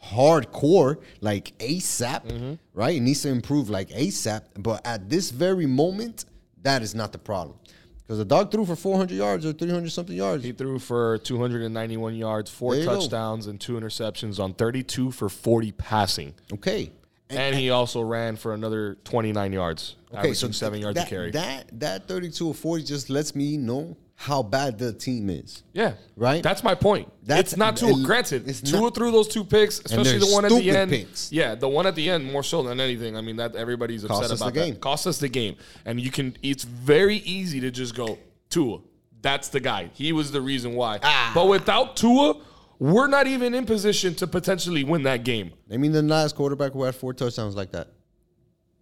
[SPEAKER 1] hardcore, like ASAP,
[SPEAKER 2] Mm-hmm.
[SPEAKER 1] right? It needs to improve like ASAP. But at this very moment, that is not the problem. Because the dog threw for 400 yards or 300 something yards.
[SPEAKER 2] He threw for 291 yards, four
[SPEAKER 1] you go.
[SPEAKER 2] touchdowns, and two interceptions on 32 for 40 passing.
[SPEAKER 1] Okay.
[SPEAKER 2] And, he also ran for another 29 yards,
[SPEAKER 1] Okay, so
[SPEAKER 2] seven yards
[SPEAKER 1] that,
[SPEAKER 2] a carry.
[SPEAKER 1] That that 32 or 40 just lets me know how bad the team is.
[SPEAKER 2] yeah,
[SPEAKER 1] Right?
[SPEAKER 2] That's my point.
[SPEAKER 1] That's-
[SPEAKER 2] it's not Tua.
[SPEAKER 1] it-
[SPEAKER 2] Granted,
[SPEAKER 1] it's
[SPEAKER 2] Tua
[SPEAKER 1] not-
[SPEAKER 2] threw those two picks, especially the one at the end.
[SPEAKER 1] picks.
[SPEAKER 2] Yeah, the one at the end more so than anything. I mean, that everybody's upset
[SPEAKER 1] Cost us
[SPEAKER 2] about
[SPEAKER 1] the
[SPEAKER 2] that.
[SPEAKER 1] game.
[SPEAKER 2] Cost us the game, and you can. It's very easy to just go Tua. That's the guy. He was the reason why.
[SPEAKER 1] Ah.
[SPEAKER 2] But without Tua, we're not even in position to potentially win that game.
[SPEAKER 1] I mean, the last quarterback who had four touchdowns like that.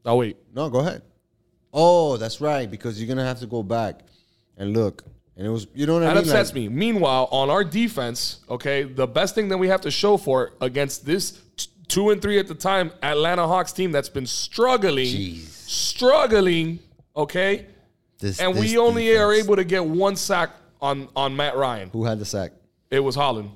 [SPEAKER 2] Oh wait,
[SPEAKER 1] No, go ahead. Oh, that's right, because you're gonna have to go back and look. And it was, you know what I
[SPEAKER 2] That
[SPEAKER 1] mean?
[SPEAKER 2] upsets
[SPEAKER 1] Like,
[SPEAKER 2] me. Meanwhile, on our defense, okay, the best thing that we have to show for against this t- two and three at the time Atlanta Hawks team that's been struggling,
[SPEAKER 1] Jeez.
[SPEAKER 2] struggling, okay,
[SPEAKER 1] This,
[SPEAKER 2] and
[SPEAKER 1] this
[SPEAKER 2] we only are able to get one sack on on Matt Ryan.
[SPEAKER 1] Who had the sack?
[SPEAKER 2] It was Holland.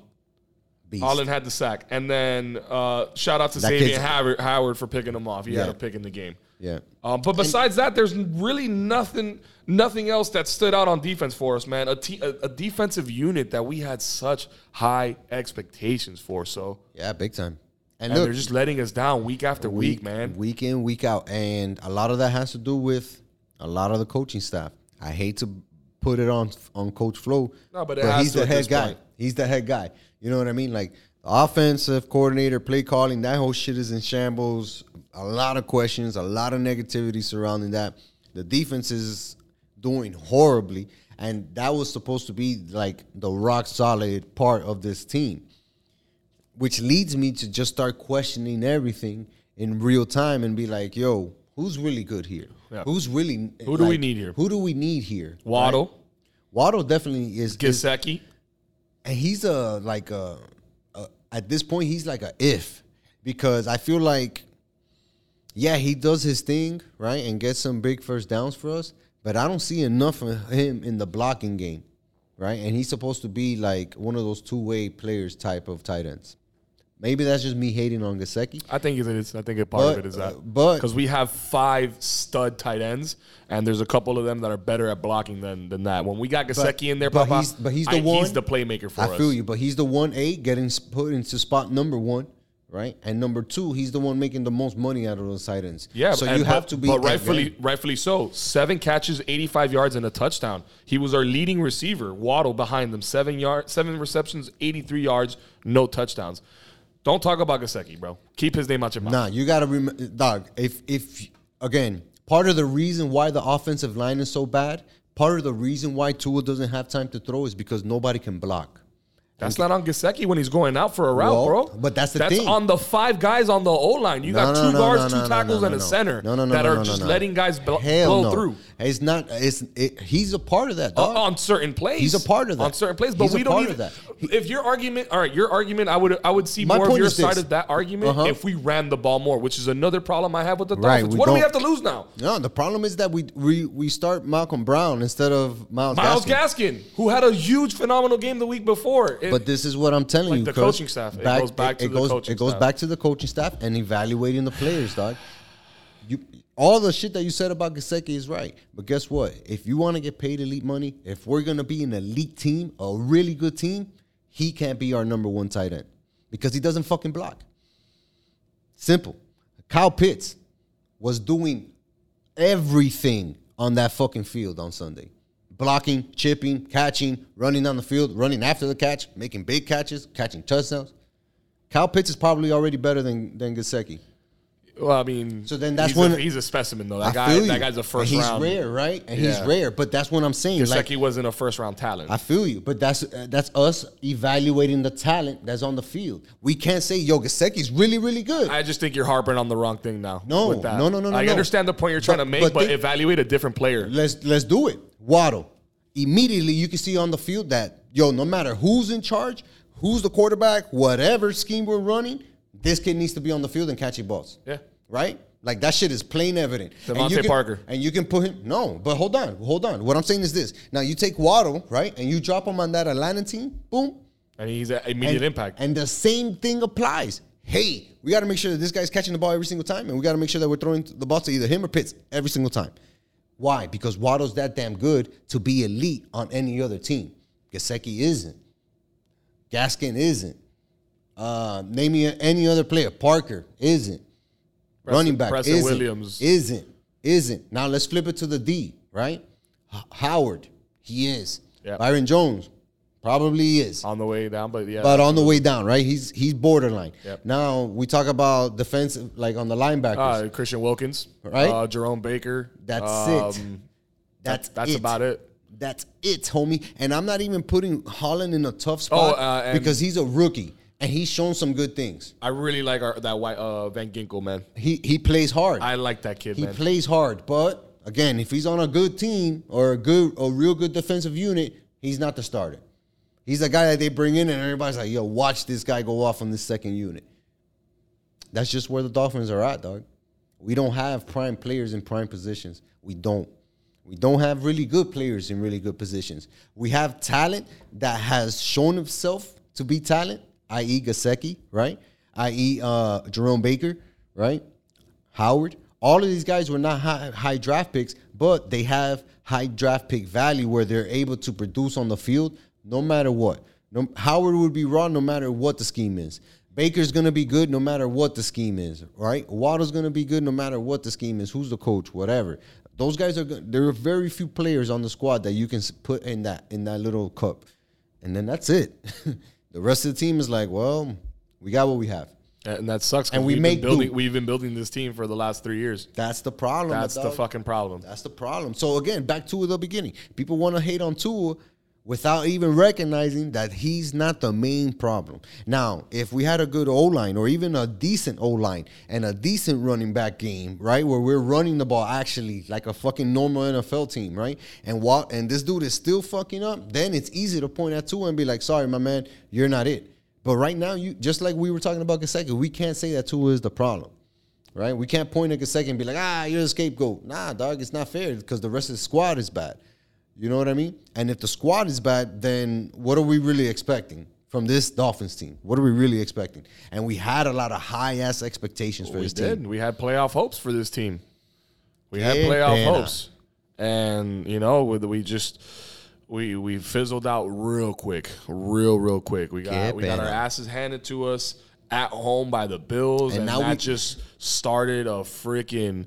[SPEAKER 1] Beast.
[SPEAKER 2] Holland had the sack, and then uh, shout out to
[SPEAKER 1] That
[SPEAKER 2] Xavier Howard, Howard for picking him off. He had a pick in the game.
[SPEAKER 1] Yeah.
[SPEAKER 2] Um, but besides that, there's really nothing, nothing else that stood out on defense for us, man. A, te- a, a defensive unit that we had such high expectations for. So,
[SPEAKER 1] Yeah, big time. And,
[SPEAKER 2] and
[SPEAKER 1] look,
[SPEAKER 2] they're just letting us down week after week, man.
[SPEAKER 1] Week in, week out. And a lot of that has to do with a lot of the coaching staff. I hate to put it on on Coach Flo.
[SPEAKER 2] No, but it has
[SPEAKER 1] he's the head guy.
[SPEAKER 2] point.
[SPEAKER 1] He's the head guy. You know what I mean? Like offensive coordinator, play calling, that whole shit is in shambles. A lot of questions, a lot of negativity surrounding that. The defense is doing horribly. And that was supposed to be like the rock solid part of this team which leads me to just start questioning everything in real time and be like, yo, who's really good here?
[SPEAKER 2] Yeah.
[SPEAKER 1] Who's really
[SPEAKER 2] Who do we need here?
[SPEAKER 1] Who do we need here?
[SPEAKER 2] Waddle,
[SPEAKER 1] Right? Waddle definitely is, is
[SPEAKER 2] Gesicki.
[SPEAKER 1] and he's a like a, a at this point he's like a if because I feel like yeah he does his thing right and gets some big first downs for us, but I don't see enough of him in the blocking game, right? And he's supposed to be like one of those two way players type of tight ends. Maybe that's just me hating on Gesicki.
[SPEAKER 2] I think it is. I think a part
[SPEAKER 1] But,
[SPEAKER 2] of it is
[SPEAKER 1] uh,
[SPEAKER 2] that.
[SPEAKER 1] but-
[SPEAKER 2] because we have five stud tight ends, and there's a couple of them that are better at blocking than than that. When we got Gesicki in there,
[SPEAKER 1] but
[SPEAKER 2] Papa,
[SPEAKER 1] he's- but he's the
[SPEAKER 2] I-
[SPEAKER 1] one-
[SPEAKER 2] He's the playmaker for
[SPEAKER 1] I
[SPEAKER 2] us.
[SPEAKER 1] feel you, but he's the one A getting put into spot number one, right? And number two, he's the one making the most money out of those tight ends.
[SPEAKER 2] Yeah,
[SPEAKER 1] so
[SPEAKER 2] and-
[SPEAKER 1] you have
[SPEAKER 2] but-
[SPEAKER 1] to be.
[SPEAKER 2] But rightfully, rightfully so. Seven catches, eighty-five yards, and a touchdown. He was our leading receiver. Waddle behind them, seven yard, seven receptions, eighty-three yards, no touchdowns. Don't talk about Gesicki, bro. Keep his name out your mouth.
[SPEAKER 1] Nah, you gotta remember, dog. If if again, part of the reason why the offensive line is so bad, part of the reason why Tua doesn't have time to throw is because nobody can block.
[SPEAKER 2] That's not on Gesicki when he's going out for a route,
[SPEAKER 1] Well,
[SPEAKER 2] bro.
[SPEAKER 1] but that's the
[SPEAKER 2] that's
[SPEAKER 1] thing.
[SPEAKER 2] on the five guys on the O line. You
[SPEAKER 1] No,
[SPEAKER 2] got two
[SPEAKER 1] no,
[SPEAKER 2] guards,
[SPEAKER 1] no,
[SPEAKER 2] two tackles, and a center
[SPEAKER 1] No, no, no,
[SPEAKER 2] that are just letting guys bl-
[SPEAKER 1] Hell
[SPEAKER 2] blow through.
[SPEAKER 1] It's not. It's it, he's a part of that. Dog.
[SPEAKER 2] on certain plays.
[SPEAKER 1] He's a part of that.
[SPEAKER 2] On certain plays, but
[SPEAKER 1] He's a
[SPEAKER 2] we don't
[SPEAKER 1] part
[SPEAKER 2] even.
[SPEAKER 1] of that.
[SPEAKER 2] If your argument, all right, your argument, I would I would see
[SPEAKER 1] My
[SPEAKER 2] more of your
[SPEAKER 1] is this.
[SPEAKER 2] side of that argument
[SPEAKER 1] Uh-huh.
[SPEAKER 2] if we ran the ball more, which is another problem I have with the
[SPEAKER 1] Right,
[SPEAKER 2] Dolphins.
[SPEAKER 1] we
[SPEAKER 2] What do we have to lose now?
[SPEAKER 1] No, the problem is that we we we start Malcolm Brown instead of Myles.
[SPEAKER 2] Myles
[SPEAKER 1] Gaskin.
[SPEAKER 2] Gaskin, who had a huge phenomenal game the week before. It-
[SPEAKER 1] But this is what I'm telling
[SPEAKER 2] Like
[SPEAKER 1] you.
[SPEAKER 2] the
[SPEAKER 1] cuz
[SPEAKER 2] coaching staff. It goes back to the
[SPEAKER 1] goes,
[SPEAKER 2] coaching
[SPEAKER 1] It goes
[SPEAKER 2] staff.
[SPEAKER 1] back to the coaching staff and evaluating the players, dog. All the shit that you said about Gesicki is right. But guess what? If you want to get paid elite money, if we're gonna be an elite team, a really good team, he can't be our number one tight end because he doesn't fucking block. Simple. Kyle Pitts was doing everything on that fucking field on Sunday. Blocking, chipping, catching, running down the field, running after the catch, making big catches, catching touchdowns. Kyle Pitts is probably already better than than Gesicki.
[SPEAKER 2] Well, I mean,
[SPEAKER 1] So then that's
[SPEAKER 2] he's
[SPEAKER 1] when-
[SPEAKER 2] a, he's a specimen though.
[SPEAKER 1] I
[SPEAKER 2] That guy,
[SPEAKER 1] feel you.
[SPEAKER 2] that guy's a first
[SPEAKER 1] and he's
[SPEAKER 2] round.
[SPEAKER 1] rare, right? And
[SPEAKER 2] Yeah.
[SPEAKER 1] he's rare, but that's what I'm saying. Like,
[SPEAKER 2] Gesicki wasn't a first round talent.
[SPEAKER 1] I feel you, but that's uh, that's us evaluating the talent that's on the field. We can't say Yo Gesicki's really really good.
[SPEAKER 2] I just think you're harping on the wrong thing now.
[SPEAKER 1] No,
[SPEAKER 2] with that.
[SPEAKER 1] no, no, no, no,
[SPEAKER 2] I
[SPEAKER 1] no.
[SPEAKER 2] understand the point you're trying
[SPEAKER 1] But-
[SPEAKER 2] to make,
[SPEAKER 1] but
[SPEAKER 2] but,
[SPEAKER 1] think-
[SPEAKER 2] evaluate a different player.
[SPEAKER 1] Let's let's do it. Waddle. Immediately you can see on the field that yo, no matter who's in charge, who's the quarterback, whatever scheme we're running, this kid needs to be on the field and catching balls.
[SPEAKER 2] Yeah.
[SPEAKER 1] Right? Like that shit is plain evident. And
[SPEAKER 2] DeVante
[SPEAKER 1] you can-
[SPEAKER 2] Parker.
[SPEAKER 1] And you can put him. No, but hold on, hold on. What I'm saying is this. Now you take Waddle, right? And you drop him on that Atlanta team, boom.
[SPEAKER 2] And he's an immediate
[SPEAKER 1] and,
[SPEAKER 2] impact.
[SPEAKER 1] And the same thing applies. Hey, we got to make sure that this guy's catching the ball every single time, and we got to make sure that we're throwing the ball to either him or Pitts every single time. Why? Because Waddle's that damn good to be elite on any other team. Gesicki isn't. Gaskin isn't. Uh, name me any other player. Parker isn't. Running back
[SPEAKER 2] Preston
[SPEAKER 1] isn't.
[SPEAKER 2] Williams.
[SPEAKER 1] isn't. Isn't. Now let's flip it to the D. Right? H- Howard, he is.
[SPEAKER 2] Yep.
[SPEAKER 1] Byron Jones, probably is
[SPEAKER 2] on the way down, but yeah.
[SPEAKER 1] but on the way down, right? He's he's borderline.
[SPEAKER 2] Yep.
[SPEAKER 1] Now we talk about defensive, like on the linebackers.
[SPEAKER 2] uh, Christian Wilkins,
[SPEAKER 1] Right?
[SPEAKER 2] Uh, Jerome Baker.
[SPEAKER 1] That's
[SPEAKER 2] um,
[SPEAKER 1] it. That's
[SPEAKER 2] that's
[SPEAKER 1] it.
[SPEAKER 2] about it.
[SPEAKER 1] That's it, homie. And I'm not even putting Holland in a tough spot
[SPEAKER 2] uh,
[SPEAKER 1] because he's a rookie and he's shown some good things.
[SPEAKER 2] I really like our, that white uh, Van Ginkel man.
[SPEAKER 1] He he plays hard.
[SPEAKER 2] I like that kid,
[SPEAKER 1] he
[SPEAKER 2] man.
[SPEAKER 1] plays hard, but again, if he's on a good team or a good a real good defensive unit, he's not the starter. He's the guy that they bring in and everybody's like, "Yo, watch this guy go off on this second unit." That's just where the Dolphins are at, dog. We don't have prime players in prime positions. We don't. We don't have really good players in really good positions. We have talent that has shown himself to be talent, i.e. Gesicki, right? I.e. Uh, Jerome Baker, right? Howard. All of these guys were not high, high draft picks, but they have high draft pick value where they're able to produce on the field no matter what. No, Howard would be raw no matter what the scheme is. Baker's gonna be good no matter what the scheme is, right? Waddle's gonna be good no matter what the scheme is. Who's the coach? Whatever. Those guys are. go- There are very few players on the squad that you can put in that in that little cup, and then that's it. *laughs* the rest of the team is like, well, we got what we have.
[SPEAKER 2] and that sucks.
[SPEAKER 1] And we
[SPEAKER 2] we've
[SPEAKER 1] make
[SPEAKER 2] building.
[SPEAKER 1] do.
[SPEAKER 2] We've been building this team for the last three years.
[SPEAKER 1] That's the problem.
[SPEAKER 2] That's the fucking problem.
[SPEAKER 1] That's the problem. So again, back to the beginning. People want to hate on Tua without even recognizing that he's not the main problem. Now, if we had a good O line or even a decent O line and a decent running back game, right, where we're running the ball actually like a fucking normal NFL team, right, and what and this dude is still fucking up, then it's easy to point at two and be like, "Sorry, my man, you're not it." But right now, you just like we were talking about Gesicki, we can't say that Tua is the problem right? We can't point at second and be like, ah, you're the scapegoat. Nah, dog, it's not fair because the rest of the squad is bad. You know what I mean? And if the squad is bad, then what are we really expecting from this Dolphins team? What are we really expecting? And we had a lot of high ass expectations for this
[SPEAKER 2] did.
[SPEAKER 1] team.
[SPEAKER 2] We had playoff hopes for this team. We had
[SPEAKER 1] Qué
[SPEAKER 2] playoff hopes, and you know, we just we we fizzled out real quick, real real quick. We got
[SPEAKER 1] Qué
[SPEAKER 2] we got our asses handed to us at home by the Bills,
[SPEAKER 1] And
[SPEAKER 2] and,
[SPEAKER 1] now
[SPEAKER 2] that
[SPEAKER 1] we-
[SPEAKER 2] just started a freaking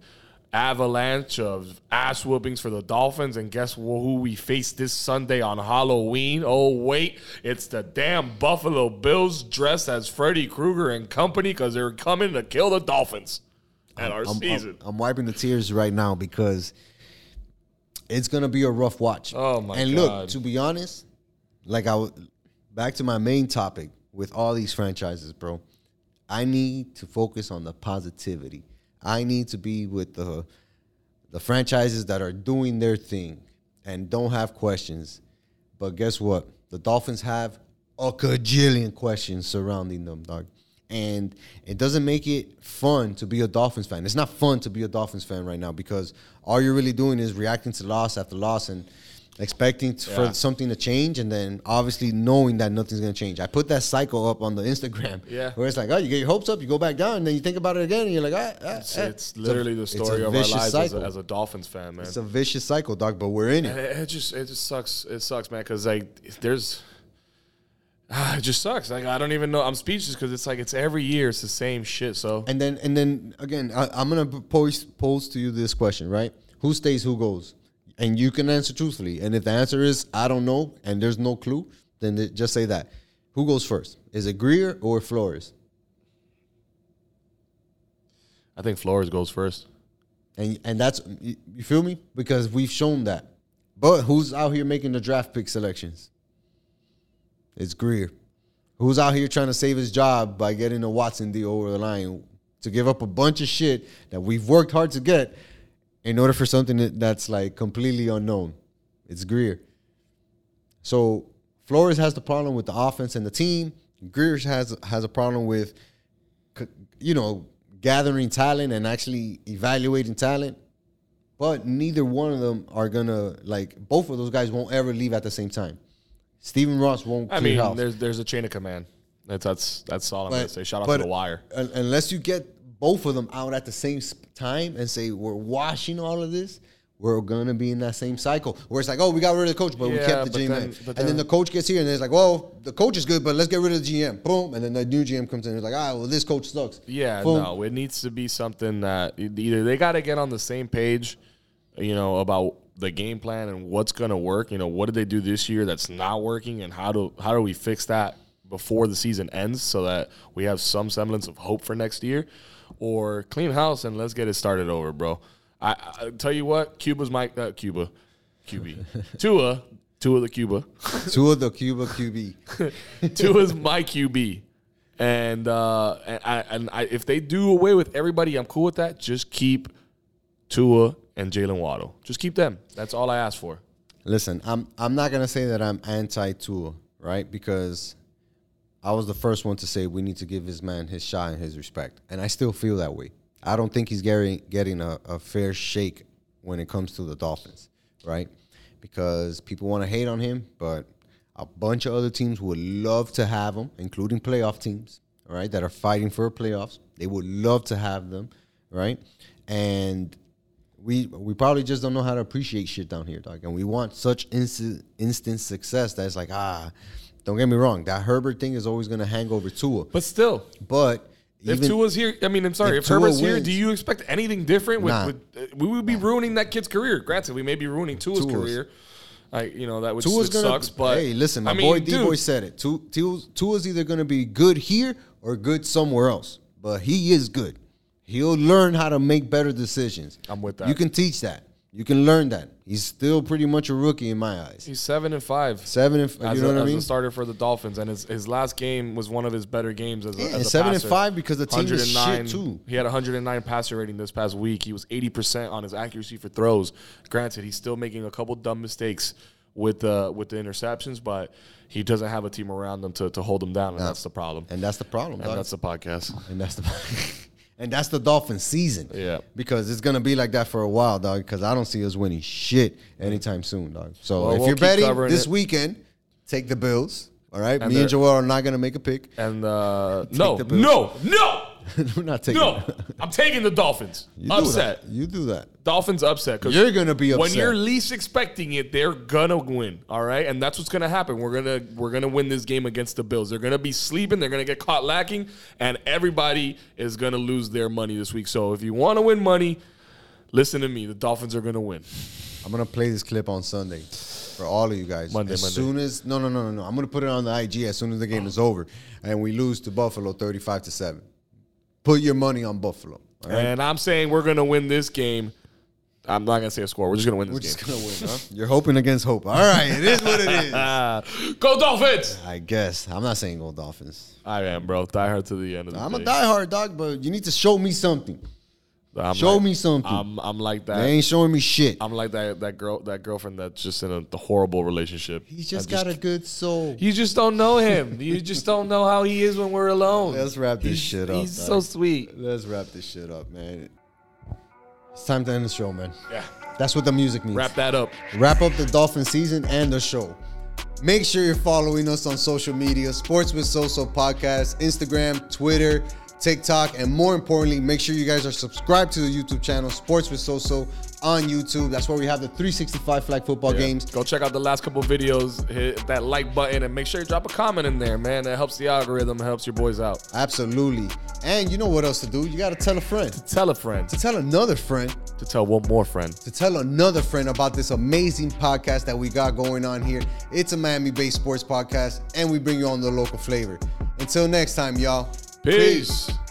[SPEAKER 2] avalanche of ass whoopings for the Dolphins. And guess who we face this Sunday on Halloween? Oh wait, it's the damn Buffalo Bills dressed as Freddy Krueger and company because they're coming to kill the Dolphins at our
[SPEAKER 1] I'm,
[SPEAKER 2] season.
[SPEAKER 1] I'm, I'm wiping the tears right now because it's gonna be a rough watch.
[SPEAKER 2] Oh, my
[SPEAKER 1] And
[SPEAKER 2] God.
[SPEAKER 1] look, to be honest, like I, back to my main topic with all these franchises, bro. I need to focus on the positivity. I need to be with the the franchises that are doing their thing and don't have questions. But guess what? The Dolphins have a cajillion questions surrounding them, dog. And it doesn't make it fun to be a Dolphins fan. It's not fun to be a Dolphins fan right now because all you're really doing is reacting to loss after loss and expecting to,
[SPEAKER 2] Yeah.
[SPEAKER 1] for something to change and then obviously knowing that nothing's going to change. I put that cycle up on the Instagram *laughs*
[SPEAKER 2] Yeah.
[SPEAKER 1] where it's like, oh, you get your hopes up, you go back down, and then you think about it again and you're like, ah, ah,
[SPEAKER 2] It's,
[SPEAKER 1] ah.
[SPEAKER 2] it's literally the
[SPEAKER 1] it's a
[SPEAKER 2] story of our lives as a, as a Dolphins fan, man.
[SPEAKER 1] It's a vicious cycle, dog, but we're in it.
[SPEAKER 2] it, it just it just sucks. It sucks, man. Because like there's, *sighs* it just sucks. Like I don't even know. I'm speechless because it's like it's every year. It's the same shit. So
[SPEAKER 1] And then and then again, I, I'm gonna pose pose to you this question, right? Who stays, who goes? And you can answer truthfully. And if the answer is I don't know and there's no clue, then th- just say that. Who goes first? Is it Grier or Flores?
[SPEAKER 2] I think Flores goes first.
[SPEAKER 1] And and that's you you feel me? Because we've shown that. But who's out here making the draft pick selections? It's Grier. Who's out here trying to save his job by getting a Watson deal over the line to give up a bunch of shit that we've worked hard to get in order for something that's like completely unknown? It's Grier. So Flores has the problem with the offense and the team. Grier has has a problem with you know, gathering talent and actually evaluating talent. But neither one of them are gonna like both of those guys won't ever leave at the same time. Stephen Ross won't
[SPEAKER 2] I mean,
[SPEAKER 1] house.
[SPEAKER 2] there's there's a chain of command. That's that's that's all I'm gonna say. Shout out to the wire.
[SPEAKER 1] Unless you get both of them out at the same time and say we're washing all of this, we're gonna be in that same cycle where it's like, oh, we got rid of the coach, but we kept the GM.
[SPEAKER 2] then-
[SPEAKER 1] and then
[SPEAKER 2] then-
[SPEAKER 1] the coach gets here and it's like, well, the coach is good, but let's get rid of the GM. Boom, and then the new GM comes in and it's like, ah, well, this coach sucks.
[SPEAKER 2] Yeah,
[SPEAKER 1] Boom.
[SPEAKER 2] no, it needs to be something that either they got to get on the same page, you know, about the game plan and what's going to work. You know, what did they do this year that's not working, and how do how do we fix that before the season ends so that we have some semblance of hope for next year, or clean house and let's get it started over, bro. I, I tell you what, Cuba's my uh, Cuba, QB, *laughs* Tua, Tua the Cuba. *laughs*
[SPEAKER 1] Of the Cuba QB. *laughs*
[SPEAKER 2] Tua's my QB. And uh, and, I, and I, if they do away with everybody, I'm cool with that. Just keep Tua and Jaylen Waddle. Just keep them. That's all I ask for.
[SPEAKER 1] Listen, I'm I'm not gonna say that I'm anti Tua, right? Because I was the first one to say we need to give this man his shot and his respect, and I still feel that way. I don't think he's getting getting a, a fair shake when it comes to the Dolphins, right? Because people want to hate on him, but a bunch of other teams would love to have him, including playoff teams, right? that are fighting for playoffs. They would love to have them, right? And we we probably just don't know how to appreciate shit down here, dog. And we want such instant instant success that it's like, ah, don't get me wrong, that Herbert thing is always gonna hang over Tua.
[SPEAKER 2] But still,
[SPEAKER 1] But
[SPEAKER 2] if
[SPEAKER 1] even
[SPEAKER 2] Tua's here, I mean, I'm sorry,
[SPEAKER 1] if
[SPEAKER 2] if, Herbert's
[SPEAKER 1] Tua
[SPEAKER 2] here, do you expect anything different? With,
[SPEAKER 1] Nah.
[SPEAKER 2] with uh, we would be ruining that kid's career. Granted, we may be ruining Tua's,
[SPEAKER 1] Tua's.
[SPEAKER 2] career. I, you know, that which,
[SPEAKER 1] Tua's gonna
[SPEAKER 2] sucks. But
[SPEAKER 1] hey, listen, my
[SPEAKER 2] I mean,
[SPEAKER 1] boy D boy said it. Tu- Tua's, Tua's either gonna be good here or good somewhere else. But he is good. He'll learn how to make better decisions.
[SPEAKER 2] I'm with that.
[SPEAKER 1] You can teach that. You can learn that. He's still pretty much a rookie in my eyes.
[SPEAKER 2] he's seven and five.
[SPEAKER 1] Seven and f-
[SPEAKER 2] As,
[SPEAKER 1] you know
[SPEAKER 2] a,
[SPEAKER 1] what I
[SPEAKER 2] as a starter for the Dolphins, and his, his last game was one of his better games as a,
[SPEAKER 1] Yeah,
[SPEAKER 2] as
[SPEAKER 1] and
[SPEAKER 2] a
[SPEAKER 1] seven and five because the team is shit too.
[SPEAKER 2] He had 109 passer rating this past week. He was 80% on his accuracy for throws. Granted, he's still making a couple dumb mistakes with the with the interceptions, but he doesn't have a team around him to, to hold him down, and that's the problem.
[SPEAKER 1] And that's the problem.
[SPEAKER 2] And
[SPEAKER 1] dog.
[SPEAKER 2] that's the podcast.
[SPEAKER 1] and that's the *laughs* *laughs* and that's the Dolphin season.
[SPEAKER 2] Yeah.
[SPEAKER 1] because it's gonna be like that for a while, dog. Because I don't see us winning shit anytime soon, dog. So
[SPEAKER 2] Well,
[SPEAKER 1] if
[SPEAKER 2] we'll
[SPEAKER 1] you're betting this
[SPEAKER 2] it.
[SPEAKER 1] weekend, take the Bills. All right,
[SPEAKER 2] And
[SPEAKER 1] me and Joel are not gonna make a pick.
[SPEAKER 2] And uh, no, no, no, *laughs*
[SPEAKER 1] We're not taking.
[SPEAKER 2] no. *laughs* I'm taking the Dolphins.
[SPEAKER 1] You do
[SPEAKER 2] upset.
[SPEAKER 1] that. You do that.
[SPEAKER 2] Dolphins upset because
[SPEAKER 1] You're gonna be upset.
[SPEAKER 2] when you're least expecting it. They're gonna win, all right, and that's what's gonna happen. We're gonna we're gonna win this game against the Bills. They're gonna be sleeping. They're gonna get caught lacking, and everybody is gonna lose their money this week. So if you want to win money, listen to me. The Dolphins are gonna win.
[SPEAKER 1] I'm gonna play this clip on Sunday for all of you guys.
[SPEAKER 2] Monday,
[SPEAKER 1] as
[SPEAKER 2] Monday.
[SPEAKER 1] soon as no, no, no, no, no. I'm gonna put it on the IG as soon as the game is over, and we lose to Buffalo 35 to seven. Put your money on Buffalo. All right.
[SPEAKER 2] And I'm saying we're gonna win this game I'm not gonna say a score. We're just gonna win this game.
[SPEAKER 1] We're
[SPEAKER 2] this
[SPEAKER 1] just gonna win, huh? You're hoping against hope. All right, it is what it is. *laughs*
[SPEAKER 2] Go Dolphins!
[SPEAKER 1] I guess I'm not saying go Dolphins.
[SPEAKER 2] I am, bro. Die hard to the end of the
[SPEAKER 1] I'm a
[SPEAKER 2] day.
[SPEAKER 1] diehard dog, but you need to show me something.
[SPEAKER 2] I'm
[SPEAKER 1] Show
[SPEAKER 2] like-
[SPEAKER 1] me something.
[SPEAKER 2] I'm I'm like that.
[SPEAKER 1] they ain't showing me shit.
[SPEAKER 2] I'm like that that girl that girlfriend that's just in a the horrible relationship.
[SPEAKER 1] He's just
[SPEAKER 2] I
[SPEAKER 1] got a good soul.
[SPEAKER 2] You just don't know him. you *laughs* just don't know how he is when we're alone.
[SPEAKER 1] Let's wrap this
[SPEAKER 2] He's-
[SPEAKER 1] shit up.
[SPEAKER 2] He's so sweet.
[SPEAKER 1] Let's wrap this shit up, man. It's time to end the show, man.
[SPEAKER 2] Yeah.
[SPEAKER 1] That's what the music means.
[SPEAKER 2] Wrap that up.
[SPEAKER 1] Wrap up the Dolphin season and the show. Make sure you're following us on social media Sports with Soso Podcast, Instagram, Twitter, TikTok, and more importantly, make sure you guys are subscribed to the YouTube channel Sports with Soso on YouTube. That's where we have the 365 flag football
[SPEAKER 2] Yeah.
[SPEAKER 1] games.
[SPEAKER 2] Go check out the last couple videos. Hit that like button and make sure you drop a comment in there, man. That helps the algorithm. Helps your boys out.
[SPEAKER 1] Absolutely. And you know what else to do? You got to tell a friend,
[SPEAKER 2] Tell a friend.
[SPEAKER 1] to tell another friend,
[SPEAKER 2] To tell one more friend.
[SPEAKER 1] to tell another friend about this amazing podcast that we got going on here. It's a Miami based sports podcast, and we bring you on the local flavor. Until next time, y'all. Peace.
[SPEAKER 2] Peace.